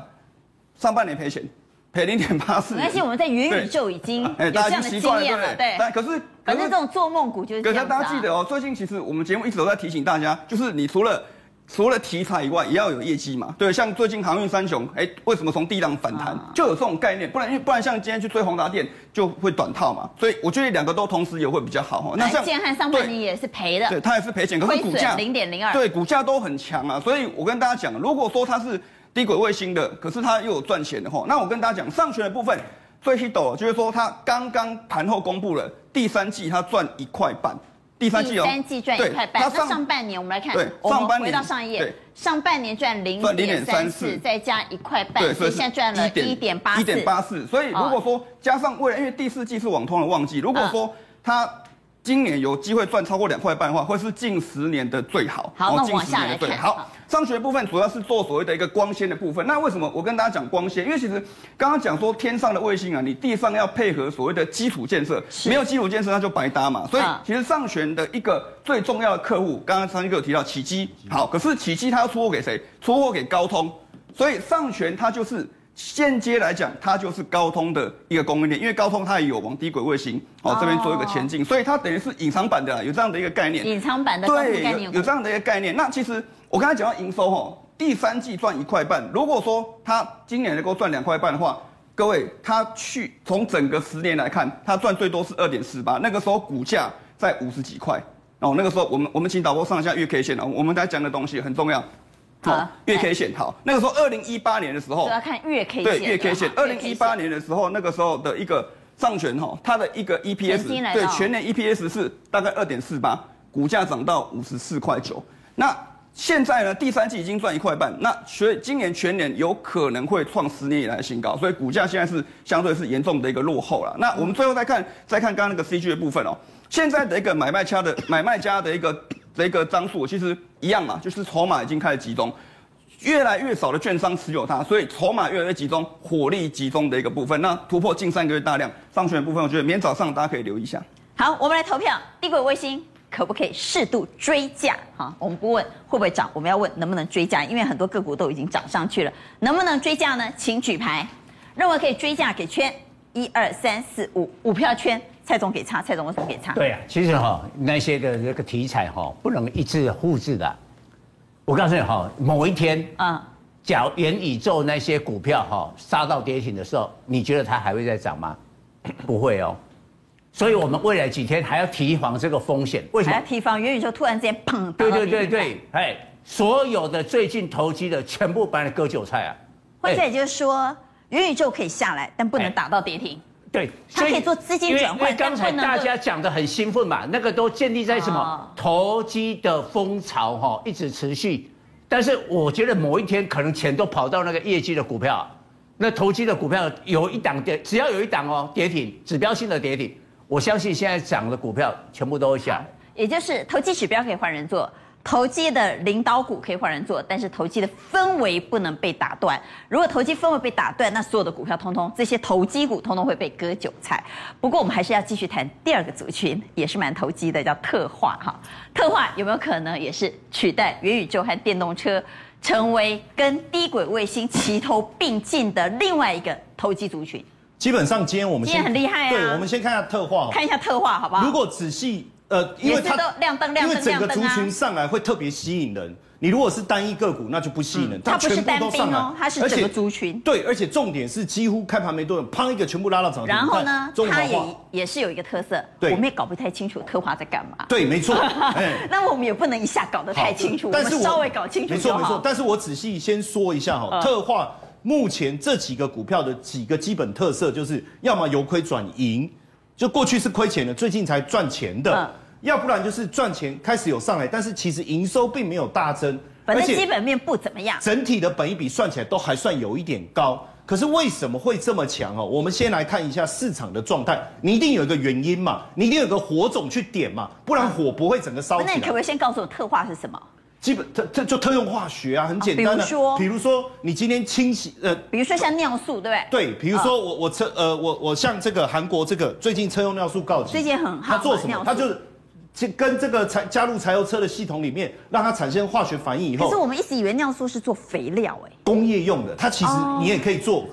Speaker 4: 上半年赔钱，赔零点八四。
Speaker 1: 而且我们在元宇宙已经有这样的经验了，对。
Speaker 4: 但可是
Speaker 1: 反正这种做梦股就是。
Speaker 4: 可是大家记得哦，最近其实我们节目一直都在提醒大家，就是你除了除了题材以外，也要有业绩嘛。对，像最近航运三雄，哎，为什么从低档反弹？就有这种概念，不然因为不然像今天去追宏达电就会短套嘛。所以我觉得两个都同时也会比较好哈。
Speaker 1: 那像建汉上半年也是赔的，
Speaker 4: 对，它也是赔钱，可是股价
Speaker 1: 零点零二，
Speaker 4: 对，股价都很强啊。所以我跟大家讲，如果说它是低轨卫星的，可是它又有赚钱的话，那我跟大家讲，上诠的部分最 hit 的就是说它刚刚盘后公布了第三季它赚一块半。第三季哦，
Speaker 1: 三季赚一块半。那上半年我们来看，上一页，上半年赚零点三四，再加一块半，所以现在赚了一点八四。
Speaker 4: 一点八四，所以如果说加上未来，因为第四季是网通的旺季，如果说它今年有机会赚超过两块半的话，会是近十年的最好。
Speaker 1: 好，那往下来看。
Speaker 4: 好，上学部分主要是做所谓的一个光纤的部分。那为什么我跟大家讲光纤？因为其实刚刚讲说天上的卫星啊，你地上要配合所谓的基础建设，没有基础建设那就白搭嘛。所以其实上诠的一个最重要的客户，刚刚昌兴哥有提到启碁。好，可是启碁它要出货给谁？出货给高通。所以上诠它就是。间接来讲，它就是高通的一个供应链，因为高通它也有往低轨卫星哦这边做一个前进，所以它等于是隐藏版的，有这样的一个概念。
Speaker 1: 隐藏版的
Speaker 4: 对，有有这样的一个概念。那其实我刚才讲到营收哈，第三季赚一块半，如果说它今年能够赚两块半的话，各位，它去从整个十年来看，它赚最多是二点四八，那个时候股价在五十几块哦，那个时候我们我们请导播上一下月 K 线啊，我们来讲的东西很重要。好，月 K 线好，那个时候二零一八年的时候，
Speaker 1: 要看月 K 线。
Speaker 4: 对，月 K 线。二零一八年的时候，那个时候的一个上诠哈，它的一个 EPS 对全年 EPS 是大概二点四八，股价涨到五十四块九。那现在呢，第三季已经赚一块半，那所以今年全年有可能会创十年以来的新高，所以股价现在是相对是严重的一个落后了。那我们最后再看，再看刚刚那个 CG 的部分哦，现在的一个买卖家的买卖家的一个的一个张数其实一样嘛，就是筹码已经开始集中。越来越少的券商持有它，所以筹码越来越集中，火力集中的一个部分。那突破近三个月大量上诠的部分，我觉得明天早上大家可以留意一下。
Speaker 1: 好，我们来投票，低轨卫星可不可以适度追价？哈，我们不问会不会涨，我们要问能不能追价，因为很多个股都已经涨上去了，能不能追价呢？请举牌，认为可以追价给圈，一二三四五，五票圈，蔡总给差，蔡总为什么给差？
Speaker 5: 对啊，其实哈那些的这个题材哈不能一致复制的。我告诉你哈，某一天啊，假元宇宙那些股票哈杀到跌停的时候，你觉得它还会再涨吗？不会哦。所以我们未来几天还要提防这个风险。为什么？
Speaker 1: 还要提防元宇宙突然之间砰？
Speaker 5: 对对对对，哎，所有的最近投机的全部把你割韭菜啊！
Speaker 1: 或者也就是说，元宇宙可以下来，但不能打到跌停。
Speaker 5: 对，
Speaker 1: 它可以做资金转换。因为
Speaker 5: 刚才大家讲的很兴奋嘛，那个都建立在什么投机的风潮哈，一直持续。但是我觉得某一天可能钱都跑到那个业绩的股票，那投机的股票有一档跌，只要有一档哦跌停，指标性的跌停，我相信现在涨的股票全部都会下。
Speaker 1: 也就是投机指标可以换人做。投机的领导股可以换人做，但是投机的氛围不能被打断。如果投机氛围被打断，那所有的股票通通这些投机股通通会被割韭菜。不过我们还是要继续谈第二个族群，也是蛮投机的，叫特化哈。特化有没有可能也是取代元宇宙和电动车，成为跟低轨卫星齐头并进的另外一个投机族群？
Speaker 7: 基本上今天我们
Speaker 1: 今天很厉害啊。
Speaker 7: 对，我们先看一下特化，
Speaker 1: 看一下特化好不好？
Speaker 7: 如果仔细。呃，因为它
Speaker 1: 亮灯亮灯，
Speaker 7: 因为整个族群上来会特别吸引人。你如果是单一个股，那就不吸引人。
Speaker 1: 它不是单兵哦，它是整个族群。
Speaker 7: 对，而且重点是几乎开盘没多久，砰一个全部拉到涨停。
Speaker 1: 然后呢，它也也是有一个特色，我们也搞不太清楚特化在干嘛。
Speaker 7: 对，没错。
Speaker 1: 那我们也不能一下搞得太清楚，我们稍微搞清楚。
Speaker 7: 没错没错，但是我仔细先说一下哈，特化目前这几个股票的几个基本特色，就是要么由亏转盈，就过去是亏钱的，最近才赚钱的。要不然就是赚钱开始有上来，但是其实营收并没有大增，
Speaker 1: 反正基本面不怎么样，
Speaker 7: 整体的本益比算起来都还算有一点高。可是为什么会这么强哦？我们先来看一下市场的状态，你一定有一个原因嘛，你一定有个火种去点嘛，不然火不会整个烧起来。
Speaker 1: 那你可不可以先告诉我特化是什么？
Speaker 7: 基本特特就特用化学啊，很简单的。比如说，比如说你今天清洗呃，
Speaker 1: 比如说像尿素，对不
Speaker 7: 对？对，比如说我我车呃我我像这个韩国这个最近车用尿素告急，
Speaker 1: 最近很好，
Speaker 7: 他做什么？他就是。跟这个柴加入柴油车的系统里面，让它产生化学反应以后，
Speaker 1: 可是我们一直以为尿素是做肥料哎，
Speaker 7: 工业用的，它其实你也可以做，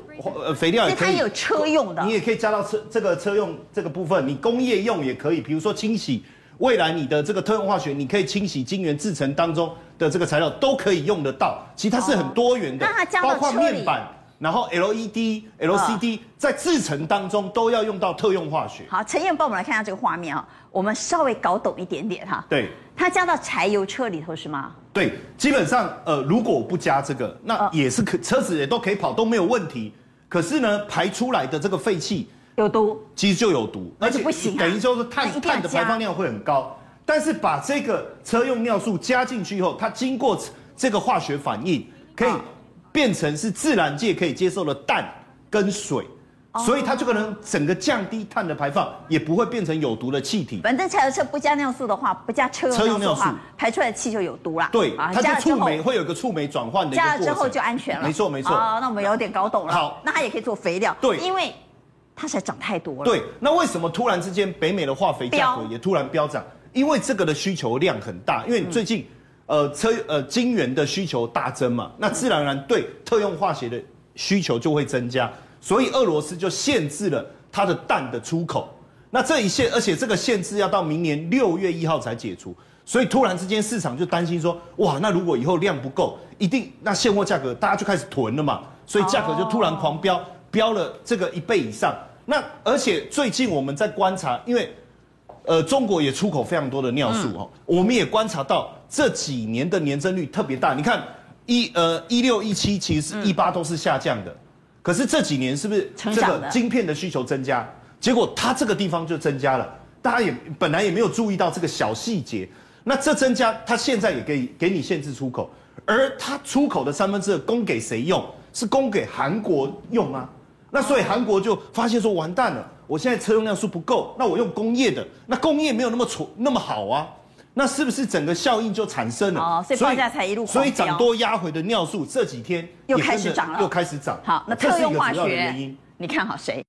Speaker 7: 呃，肥料也可以，
Speaker 1: 它有车用的，
Speaker 7: 你也可以加到车这个车用这个部分，你工业用也可以，比如说清洗，未来你的这个特用化学，你可以清洗晶圆制成当中的这个材料都可以用得到，其实它是很多元的，包括面板。然后 LED、LCD 在制程当中都要用到特用化学。
Speaker 1: 好，陈彦帮我们来看一下这个画面啊，我们稍微搞懂一点点哈。
Speaker 7: 对，
Speaker 1: 它加到柴油车里头是吗？
Speaker 7: 对，基本上呃，如果不加这个，那也是可车子也都可以跑都没有问题。可是呢，排出来的这个废气
Speaker 1: 有毒，
Speaker 7: 其实就有毒，
Speaker 1: 而且不行，
Speaker 7: 等于说是碳碳的排放量会很高。但是把这个车用尿素加进去以后，它经过这个化学反应可以。变成是自然界可以接受的氮跟水，所以它就可能整个降低碳的排放，也不会变成有毒的气体。
Speaker 1: 反正柴油车不加尿素的话，不加车用尿素排出来的气就有毒啦。
Speaker 7: 对，它就触媒会有个触媒转换的。
Speaker 1: 加了之后就安全了。
Speaker 7: 没错没错。
Speaker 1: 哦，那我们有点搞懂了。
Speaker 7: 好，
Speaker 1: 那它也可以做肥料。
Speaker 7: 对，
Speaker 1: 因为它实在涨太多了。
Speaker 7: 对，那为什么突然之间北美的化肥价格也突然飙涨？因为这个的需求量很大，因为最近。呃，车呃晶圆的需求大增嘛，那自然而然对特用化学的需求就会增加，所以俄罗斯就限制了它的氮的出口。那这一限，而且这个限制要到明年六月一号才解除，所以突然之间市场就担心说，哇，那如果以后量不够，一定那现货价格大家就开始囤了嘛，所以价格就突然狂飙，飙了这个一倍以上。那而且最近我们在观察，因为呃中国也出口非常多的尿素哈，我们也观察到。这几年的年增率特别大，你看一呃一六一七其实一八都是下降的，可是这几年是不是这个晶片的需求增加？结果它这个地方就增加了，大家也本来也没有注意到这个小细节。那这增加，它现在也给给你限制出口，而它出口的三分之二供给谁用？是供给韩国用啊。那所以韩国就发现说完蛋了，我现在车用量数不够，那我用工业的，那工业没有那么纯那么好啊。那是不是整个效应就产生了？
Speaker 1: 哦，所以报价才一路
Speaker 7: 所以涨多压回的尿素这几天
Speaker 1: 又开始涨了，
Speaker 7: 又开始涨。
Speaker 1: 好，那特用化学，你看好谁？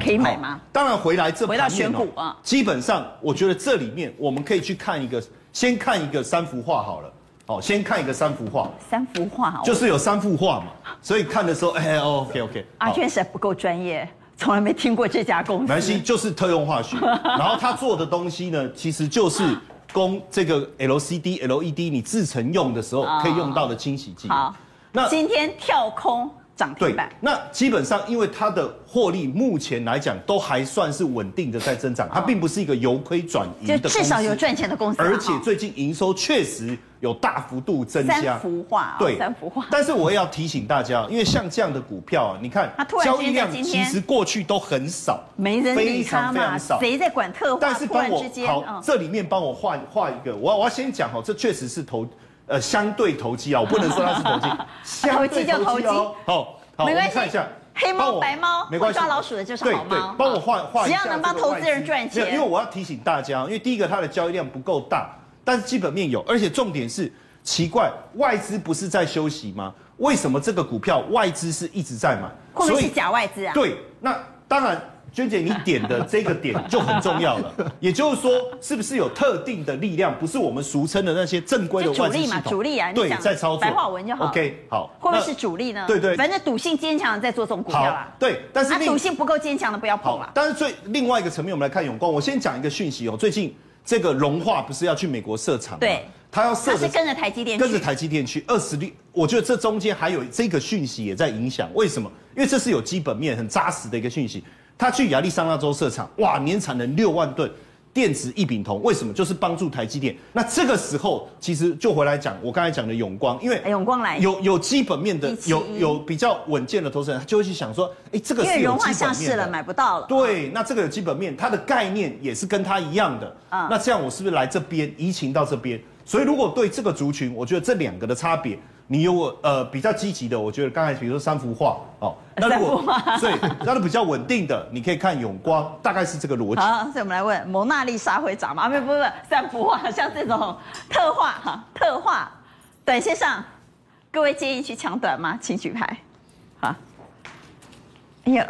Speaker 1: 可以买吗？
Speaker 7: 当然回来这
Speaker 1: 回到选股啊，
Speaker 7: 基本上我觉得这里面我们可以去看一个，先看一个三幅画好了。哦，先看一个三幅画，
Speaker 1: 三幅画
Speaker 7: 就是有三幅画嘛，所以看的时候，哎，OK OK。
Speaker 1: 阿娟是不够专业，从来没听过这家公司。
Speaker 7: 南希，就是特用化学。然后他做的东西呢，其实就是供这个 LCD、LED 你制成用的时候可以用到的清洗剂。
Speaker 1: 好，那今天跳空。对，
Speaker 7: 那基本上因为它的获利目前来讲都还算是稳定的在增长，它并不是一个由亏转盈的公司，
Speaker 1: 至少有赚钱的公司，
Speaker 7: 而且最近营收确实有大幅度增加。
Speaker 1: 三幅画，
Speaker 7: 对，
Speaker 1: 三幅画。
Speaker 7: 但是我也要提醒大家，因为像这样的股票啊，你看交易量其实过去都很少，
Speaker 1: 没人理他嘛，谁在管特化？
Speaker 7: 但是帮我好，这里面帮我画画一个，我我要先讲哦，这确实是投。呃，相对投机啊，我不能说它是投机，
Speaker 1: 投机就投机哦。
Speaker 7: 好，好，我们。看一下，
Speaker 1: 黑猫白猫，没关系。抓老鼠的就是好猫。
Speaker 7: 对对，帮我画画一下。
Speaker 1: 只要能帮投资人赚钱。
Speaker 7: 因为我要提醒大家，因为第一个它的交易量不够大，但是基本面有，而且重点是奇怪，外资不是在休息吗？为什么这个股票外资是一直在买？
Speaker 1: 会不会是假外资啊？
Speaker 7: 对，那当然。娟姐，你点的这个点就很重要了，也就是说，是不是有特定的力量，不是我们俗称的那些正规的？主力嘛，
Speaker 1: 主力啊，
Speaker 7: 对，在操作。
Speaker 1: 白话文就好。
Speaker 7: OK，好。
Speaker 1: 会不会是主力呢？
Speaker 7: 对对，
Speaker 1: 反正赌性坚强的在做这种股票啊。
Speaker 7: 对，但是
Speaker 1: 赌性不够坚强的不要碰了。
Speaker 7: 但是最另外一个层面，我们来看永光。我先讲一个讯息哦，最近这个融化不是要去美国设厂吗？
Speaker 1: 对，
Speaker 7: 他要设。
Speaker 1: 他是跟着台积电，
Speaker 7: 跟着台积电去二十六。我觉得这中间还有这个讯息也在影响。为什么？因为这是有基本面很扎实的一个讯息。他去亚利桑那州设厂，哇，年产能六万吨电子异丙酮，为什么？就是帮助台积电。那这个时候，其实就回来讲，我刚才讲的永光，因为
Speaker 1: 永光来
Speaker 7: 有有基本面的，有有比较稳健的投资人，他就会去想说，哎，这个是有基本面的。因为融化
Speaker 1: 上市了，买不到了。
Speaker 7: 对，那这个有基本面，它的概念也是跟它一样的。啊、嗯，那这样我是不是来这边移情到这边？所以如果对这个族群，我觉得这两个的差别。你有我呃比较积极的，我觉得刚才比如说三幅画哦，那如果所以那是比较稳定的，你可以看永光，大概是这个逻辑。
Speaker 1: 好，所以我们来问蒙娜丽莎会涨吗？不不不，三幅画像这种特画哈，特画，短线上，各位建议去抢短吗？请举牌。好，哎呀，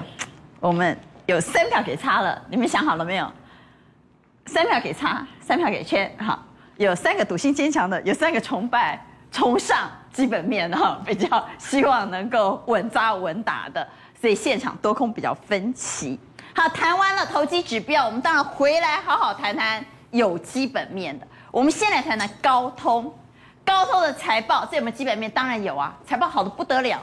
Speaker 1: 我们有三票给叉了，你们想好了没有？三票给叉，三票给圈，好，有三个赌性坚强的，有三个崇拜。崇尚基本面哈，比较希望能够稳扎稳打的，所以现场多空比较分歧。好，谈完了投机指标，我们当然回来好好谈谈有基本面的。我们先来谈谈高通，高通的财报，这有没有基本面？当然有啊，财报好的不得了，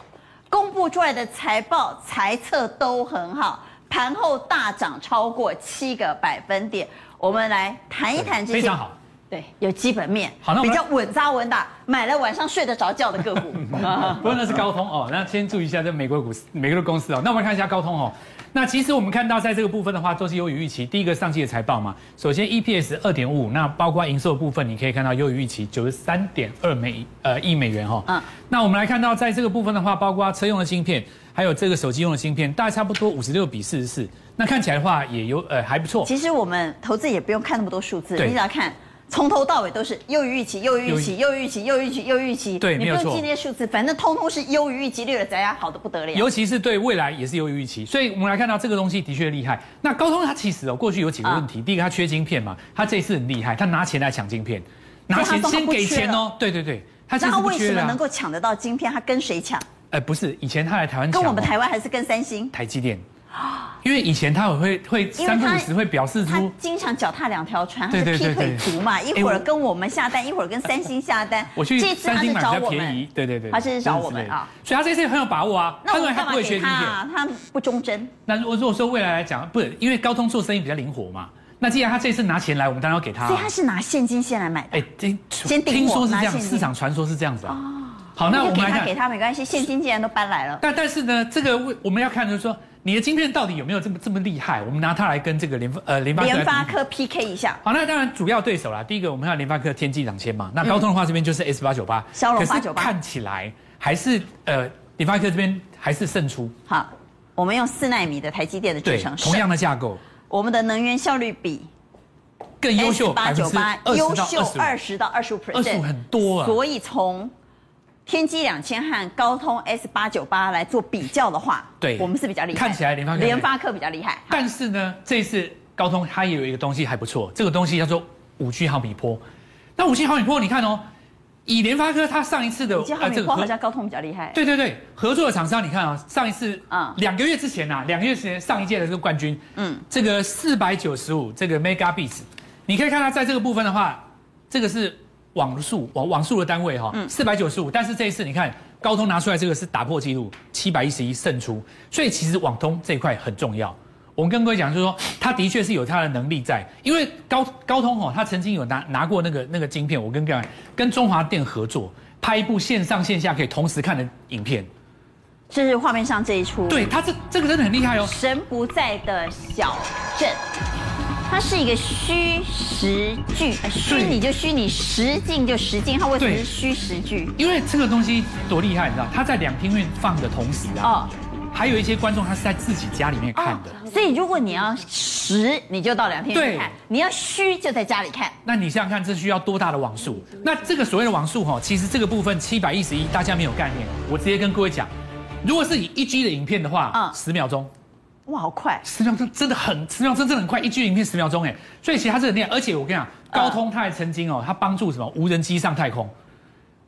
Speaker 1: 公布出来的财报财测都很好，盘后大涨超过七个百分点。我们来谈一谈这些。
Speaker 6: 非常好。
Speaker 1: 对，有基本面，好，那比较稳扎稳打，买了晚上睡得着觉的个股。
Speaker 6: 不过那是高通哦，那先注意一下这美国股市，美国的公司哦。那我们看一下高通哦。那其实我们看到在这个部分的话，都是优于预期。第一个上季的财报嘛，首先 EPS 二点五五，那包括营收的部分，你可以看到优于预期九十三点二美呃亿美元哈。嗯。那我们来看到在这个部分的话，包括车用的芯片，还有这个手机用的芯片，大概差不多五十六比四十四。那看起来的话也有呃还不错。
Speaker 1: 其实我们投资也不用看那么多数字，你只要看。从头到尾都是优于预期，优于预期，优于预期，优于预期，优于预期。
Speaker 6: 对。
Speaker 1: 你不用记那些数字，反正通通是优于预期，略了咱家好的不得了。
Speaker 6: 尤其是对未来也是优于预期，所以我们来看到这个东西的确厉害。那高通它其实哦，过去有几个问题，第一个它缺晶片嘛，它这次很厉害，它拿钱来抢晶片，拿钱先给钱哦。对对对，它其实不缺。
Speaker 1: 为什么能够抢得到晶片？它跟谁抢？
Speaker 6: 哎，不是，以前他来台湾抢。
Speaker 1: 跟我们台湾还是跟三星？
Speaker 6: 台积电。因为以前他会会三不五时会表示出，他
Speaker 1: 经常脚踏两条船，他是劈腿族嘛，一会儿跟我们下单，一会儿跟三星下单。
Speaker 6: 我去三星买比较便宜，对对对，
Speaker 1: 他是找我们啊，
Speaker 6: 所以他这次很有把握啊。
Speaker 1: 那我干嘛给他啊？他不忠贞。
Speaker 6: 那如果如果说未来来讲，不是因为高通做生意比较灵活嘛，那既然他这次拿钱来，我们当然要给他。
Speaker 1: 所以他是拿现金先来买的。哎，
Speaker 6: 听先听说是这样，市场传说是这样子啊。哦。好，那我们来看。
Speaker 1: 给他没关系，现金既然都搬来了。
Speaker 6: 但但是呢，这个我们要看就是说，你的晶片到底有没有这么这么厉害？我们拿它来跟这个联呃联发
Speaker 1: 联发科 PK 一下。
Speaker 6: 好，那当然主要对手啦。第一个我们看联发科天玑两千嘛，那高通的话这边就是 S 八九八，
Speaker 1: 骁龙八九八。
Speaker 6: 看起来还是呃联发科这边还是胜出。
Speaker 1: 好，我们用四纳米的台积电的制程，
Speaker 6: 同样的架构，
Speaker 1: 我们的能源效率比
Speaker 6: 更优秀，
Speaker 1: 八九八优秀二十到二十五 percent，
Speaker 6: 二十五很多啊。
Speaker 1: 所以从天玑两千和高通 S 八九八来做比较的话，
Speaker 6: 对，
Speaker 1: 我们是比较厉害。
Speaker 6: 看起来联发科
Speaker 1: 联发科比较厉害，
Speaker 6: 但是呢，这次高通它也有一个东西还不错，这个东西叫做五 G 毫米波。那五 G 毫米波，你看哦，以联发科它上一次的
Speaker 1: 五 G 毫米波好像高通比较厉害。
Speaker 6: 对对对，合作的厂商你看啊，上一次啊，两个月之前呐，两个月之前上一届的这个冠军，嗯，这个四百九十五这个 Megabits，你可以看它在这个部分的话，这个是网速网网速的单位哈，四百九十五，但是这一次你看。高通拿出来这个是打破纪录，七百一十一胜出，所以其实网通这一块很重要。我们跟各位讲，就是说，他的确是有他的能力在，因为高高通哦，他曾经有拿拿过那个那个晶片，我跟各位跟中华电合作拍一部线上线下可以同时看的影片，
Speaker 1: 就是画面上这一出，
Speaker 6: 对他这这个真的很厉害哦，
Speaker 1: 神不在的小镇。它是一个虚实剧，虚拟就虚拟，实境就实境。它为什么是虚实剧？
Speaker 6: 因为这个东西多厉害，你知道？它在两厅院放的同时啊，哦，还有一些观众他是在自己家里面看的。
Speaker 1: 哦，所以如果你要实，你就到两厅院看；你要虚，就在家里看。
Speaker 6: 那你想想看，这需要多大的网速？那这个所谓的网速哈，其实这个部分七百一十一，大家没有概念。我直接跟各位讲，如果是以一 G 的影片的话，啊，十秒钟。
Speaker 1: 哇，好快！
Speaker 6: 十秒钟真的很，十秒钟真的很快，一句影片十秒钟哎，所以其实它是很厉害。而且我跟你讲，高通它还曾经哦，它帮助什么无人机上太空，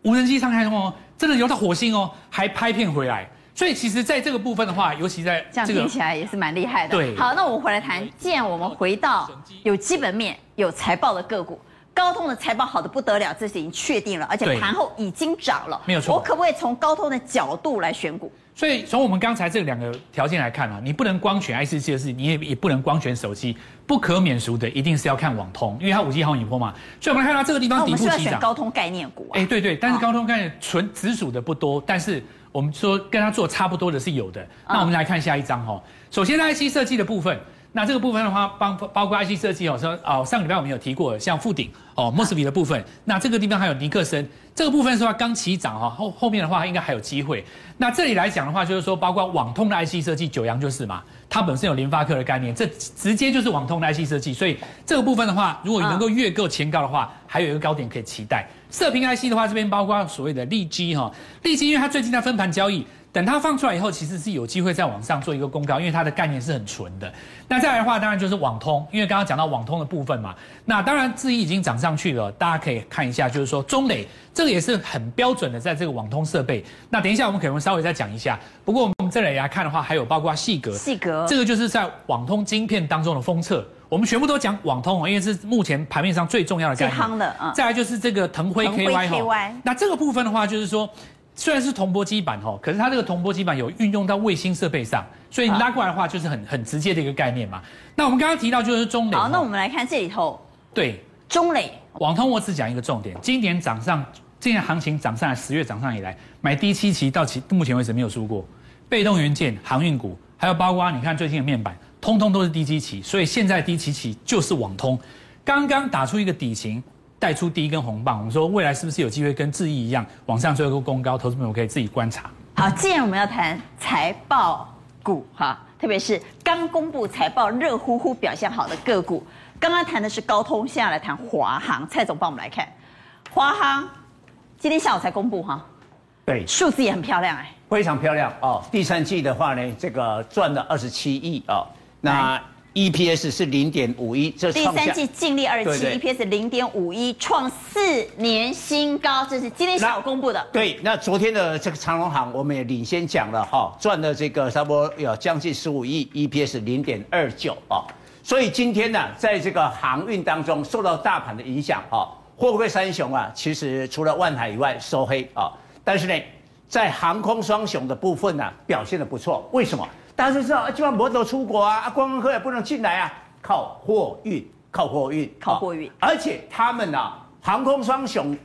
Speaker 6: 无人机上太空哦，真的游到火星哦，还拍片回来。所以其实在这个部分的话，尤其在
Speaker 1: 这样听起来也是蛮厉害的。
Speaker 6: 对，
Speaker 1: 好，那我们回来谈，既然我们回到有基本面、有财报的个股，高通的财报好的不得了，这是已经确定了，而且盘后已经涨了，
Speaker 6: 没有错。
Speaker 1: 我可不可以从高通的角度来选股？
Speaker 6: 所以从我们刚才这两个条件来看啊，你不能光选 IC 设计，你也也不能光选手机，不可免俗的一定是要看网通，因为它五 G 毫米波嘛。所以我们来看到这个地方底部起涨。
Speaker 1: 我们是要选高通概念股啊。
Speaker 6: 哎，对对，但是高通概念纯直属的不多，但是我们说跟它做差不多的是有的。那我们来看下一张哈，首先 IC 设计的部分。那这个部分的话，包包括 IC 设计哦，说哦，上个礼拜我们有提过，像富鼎哦，Mosfet 的部分。那这个地方还有尼克森，这个部分的话刚起涨哈，后后面的话应该还有机会。那这里来讲的话，就是说包括网通的 IC 设计，九阳就是嘛，它本身有联发科的概念，这直接就是网通的 IC 设计。所以这个部分的话，如果你能够越过前高的话，还有一个高点可以期待。射频 IC 的话，这边包括所谓的利基哈，利基因为它最近在分盘交易。等它放出来以后，其实是有机会再往上做一个公告，因为它的概念是很纯的。那再来的话，当然就是网通，因为刚刚讲到网通的部分嘛。那当然智易已经涨上去了，大家可以看一下，就是说中磊这个也是很标准的，在这个网通设备。那等一下我们可能稍微再讲一下。不过我们这里来看的话，还有包括细格，
Speaker 1: 细格
Speaker 6: 这个就是在网通晶片当中的封测。我们全部都讲网通哦，因为是目前盘面上最重要的概念。
Speaker 1: 最夯的，嗯。
Speaker 6: 再来就是这个腾辉 KY 哈，那这个部分的话，就是说。虽然是铜箔基板哈，可是它这个铜箔基板有运用到卫星设备上，所以你拉过来的话就是很很直接的一个概念嘛。那我们刚刚提到就是中磊，
Speaker 1: 好，那我们来看这里头，
Speaker 6: 对，
Speaker 1: 中磊。
Speaker 6: 网通，我只讲一个重点，今年涨上，今年行情涨上来，十月涨上以来，买第七期到期目前为止没有输过，被动元件、航运股，还有包括你看最近的面板，通通都是低基期，所以现在低基期就是网通，刚刚打出一个底型。带出第一根红棒，我们说未来是不是有机会跟智易一样往上做一个攻高？投资朋友可以自己观察。
Speaker 1: 好，既然我们要谈财报股哈，特别是刚公布财报热乎乎表现好的个股，刚刚谈的是高通，现在来谈华航。蔡总帮我们来看，华航今天下午才公布哈，
Speaker 5: 对，
Speaker 1: 数字也很漂亮哎，
Speaker 5: 非常漂亮哦。第三季的话呢，这个赚了二十七亿哦，那。EPS 是零点五一，这
Speaker 1: 第三季净利二十七，EPS 零点五一，创四年新高，这是今天下午公布的。
Speaker 5: 对，那昨天的这个长隆行，我们也领先讲了哈，赚了这个差不多有将近十五亿，EPS 零点二九啊。所以今天呢，在这个航运当中受到大盘的影响啊，货柜三雄啊，其实除了万海以外收黑啊，但是呢，在航空双雄的部分呢，表现的不错，为什么？大家知道，基本上摩托出国啊，观光客也不能进来啊，靠货运靠货运，
Speaker 1: 靠货运，
Speaker 5: 而且他们呢、啊，航空双雄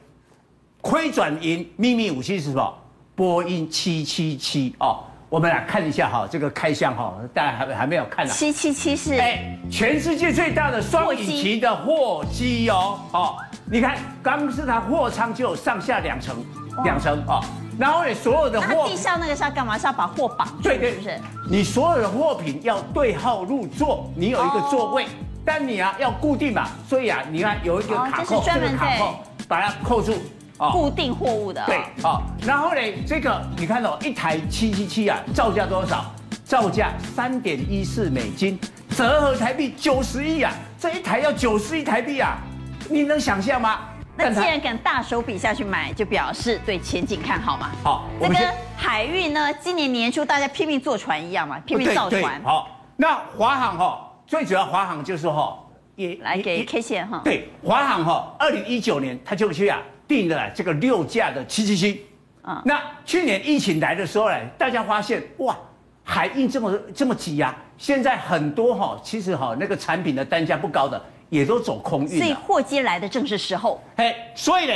Speaker 5: 亏转盈，秘密武器是什么？波音七七七哦。我们来看一下哈，这个开箱哈，大家还还没有看呢。
Speaker 1: 七七七是哎，
Speaker 5: 全世界最大的双引擎的货机哦哦，你看，刚是它货舱就有上下两层，两层啊，然后呢，所有的货
Speaker 1: 地上那个是要干嘛？是要把货绑住，对对，是不是？
Speaker 5: 你所有的货品要对号入座，你有一个座位，但你啊要固定嘛，所以啊，你看有一个卡扣，这个卡扣把它扣住。
Speaker 1: 固定货物的
Speaker 5: 对，好，然后呢，这个你看到一台七七七啊，造价多少？造价三点一四美金，折合台币九十亿啊，这一台要九十亿台币啊，你能想象吗？
Speaker 1: 那既然敢大手笔下去买，就表示对前景看好嘛。
Speaker 5: 好，
Speaker 1: 那跟海运呢，今年年初大家拼命坐船一样嘛，拼命造船。
Speaker 5: 好，那华航哈，最主要华航就是哈，
Speaker 1: 也来给 K 线哈。
Speaker 5: 对，华航哈，二零一九年他就去啊。订了这个六架的七七七，啊，那去年疫情来的时候呢，大家发现哇，海运这么这么挤啊，现在很多哈，其实哈那个产品的单价不高的，也都走空运，
Speaker 1: 所以货机来的正是时候。
Speaker 5: 嘿，所以呢，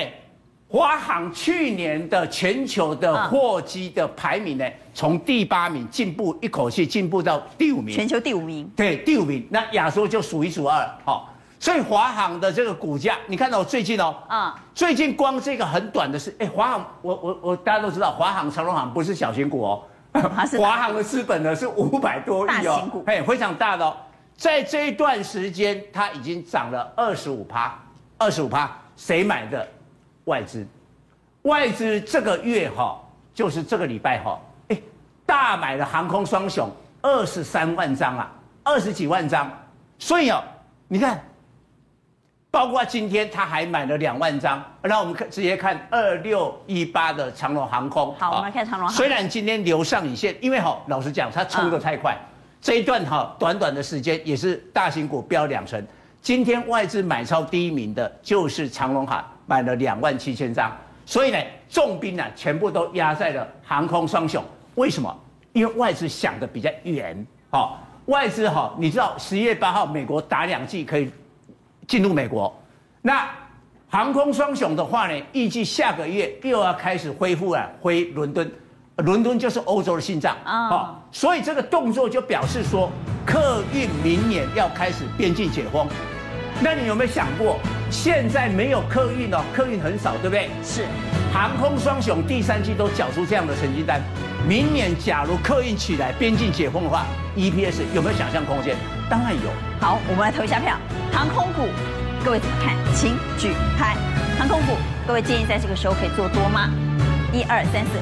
Speaker 5: 华航去年的全球的货机的排名呢，从第八名进步一口气进步到第五名，
Speaker 1: 全球第五名，
Speaker 5: 对，第五名，那亚洲就数一数二，好。所以华航的这个股价，你看到最近哦，啊，最近光这个很短的是，哎，华航，我我我大家都知道，华航、长荣航不是小型股哦，华航的资本呢是五百多亿哦，哎，非常大的哦，在这一段时间，它已经涨了二十五趴，二十五趴，谁买的？外资，外资这个月哈，就是这个礼拜哈，哎，大买的航空双雄二十三万张啊，二十几万张，所以哦，你看。包括今天他还买了两万张，那我们看直接看二六一八的长隆航空。
Speaker 1: 好，我们看长荣航空。
Speaker 5: 虽然今天留上影线，因为哈，老实讲，它冲的太快，嗯、这一段哈，短短的时间也是大型股飙两成。今天外资买超第一名的就是长荣海，买了两万七千张。所以呢，重兵呢全部都压在了航空双雄。为什么？因为外资想的比较远。好，外资哈，你知道十一月八号美国打两剂可以。进入美国，那航空双雄的话呢，预计下个月又要开始恢复了，回伦敦，伦敦就是欧洲的心脏啊，哦，所以这个动作就表示说，客运明年要开始边境解封。那你有没有想过，现在没有客运哦，客运很少，对不对？
Speaker 1: 是，
Speaker 5: 航空双雄第三季都缴出这样的成绩单，明年假如客运起来，边境解封的话，EPS 有没有想象空间？当然有。
Speaker 1: 好，我们来投一下票。航空股，各位怎么看？请举牌。航空股，各位建议在这个时候可以做多吗？一二三四。